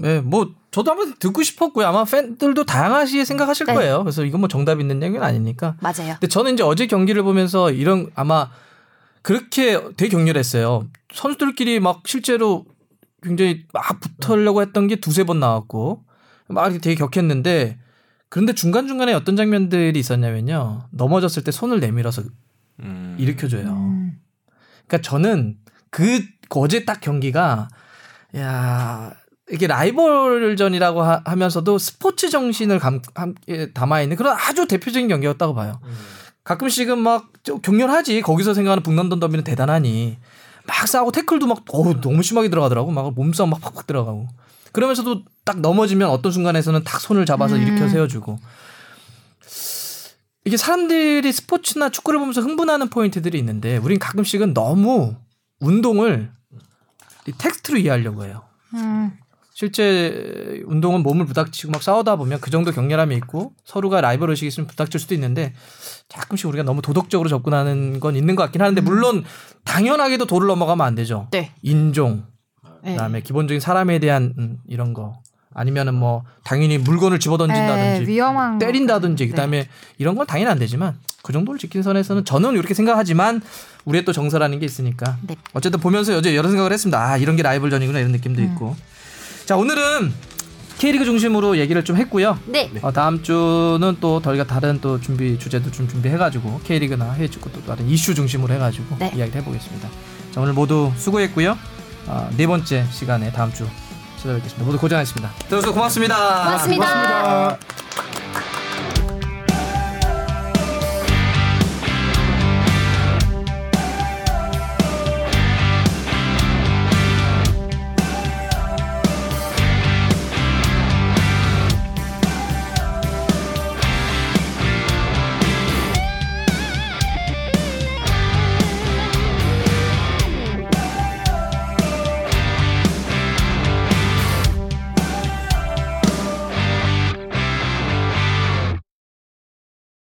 네, 뭐 저도 한번 듣고 싶었고요. 아마 팬들도 다양하시 생각하실 네. 거예요. 그래서 이건 뭐 정답 있는 얘기는 아니니까. 맞아요. 근데 저는 이제 어제 경기를 보면서 이런 아마 그렇게 되게 격렬했어요. 선수들끼리 막 실제로 굉장히 막 붙으려고 했던 게 두세 번 나왔고 막 이렇게 되게 격했는데 그런데 중간중간에 어떤 장면들이 있었냐면요. 넘어졌을 때 손을 내밀어서 음. 일으켜줘요. 음. 그러니까 저는 그 어제 딱 경기가 야 이게 라이벌전이라고 하, 면서도 스포츠 정신을 감, 함께 담아 있는 그런 아주 대표적인 경기였다고 봐요. 가끔씩은 막좀 격렬하지 거기서 생각하는 북런던 더비는 대단하니 막 싸우고 태클도 막 어우, 너무 심하게 들어가더라고 막 몸싸움 막 팍팍 들어가고 그러면서도 딱 넘어지면 어떤 순간에서는 딱 손을 잡아서 음. 일으켜 세워주고 이게 사람들이 스포츠나 축구를 보면서 흥분하는 포인트들이 있는데 우린 가끔씩은 너무 운동을 이 텍스트로 이해하려고 해요. 음. 실제 운동은 몸을 부닥치고 막 싸우다 보면 그 정도 격렬함이 있고 서로가 라이벌 의식이 있으면 부닥칠 수도 있는데 가끔씩 우리가 너무 도덕적으로 접근하는 건 있는 것 같긴 하는데 물론 당연하게도 도를 넘어가면 안 되죠. 네. 인종, 네. 그다음에 기본적인 사람에 대한 음, 이런 거 아니면은 뭐 당연히 물건을 집어던진다든지 네, 위험한 때린다든지 거. 그다음에 이런 건 당연히 안 되지만 그 정도를 지킨 선에서는 저는 이렇게 생각하지만 우리의 또 정서라는 게 있으니까 네. 어쨌든 보면서 어제 여러 생각을 했습니다. 아 이런 게 라이벌전이구나 이런 느낌도 있고 자 오늘은 K리그 중심으로 얘기를 좀 했고요. 네. 어, 다음 주는 또 저희가 다른 또 준비 주제도 좀 준비해가지고 K리그나 해외 축구 또 다른 이슈 중심으로 해가지고 네. 이야기를 해보겠습니다. 자 오늘 모두 수고했고요. 어, 네 번째 시간에 다음 주 찾아뵙겠습니다. 모두 고생하셨습니다. 들어서 고맙습니다. 고맙습니다. 고맙습니다.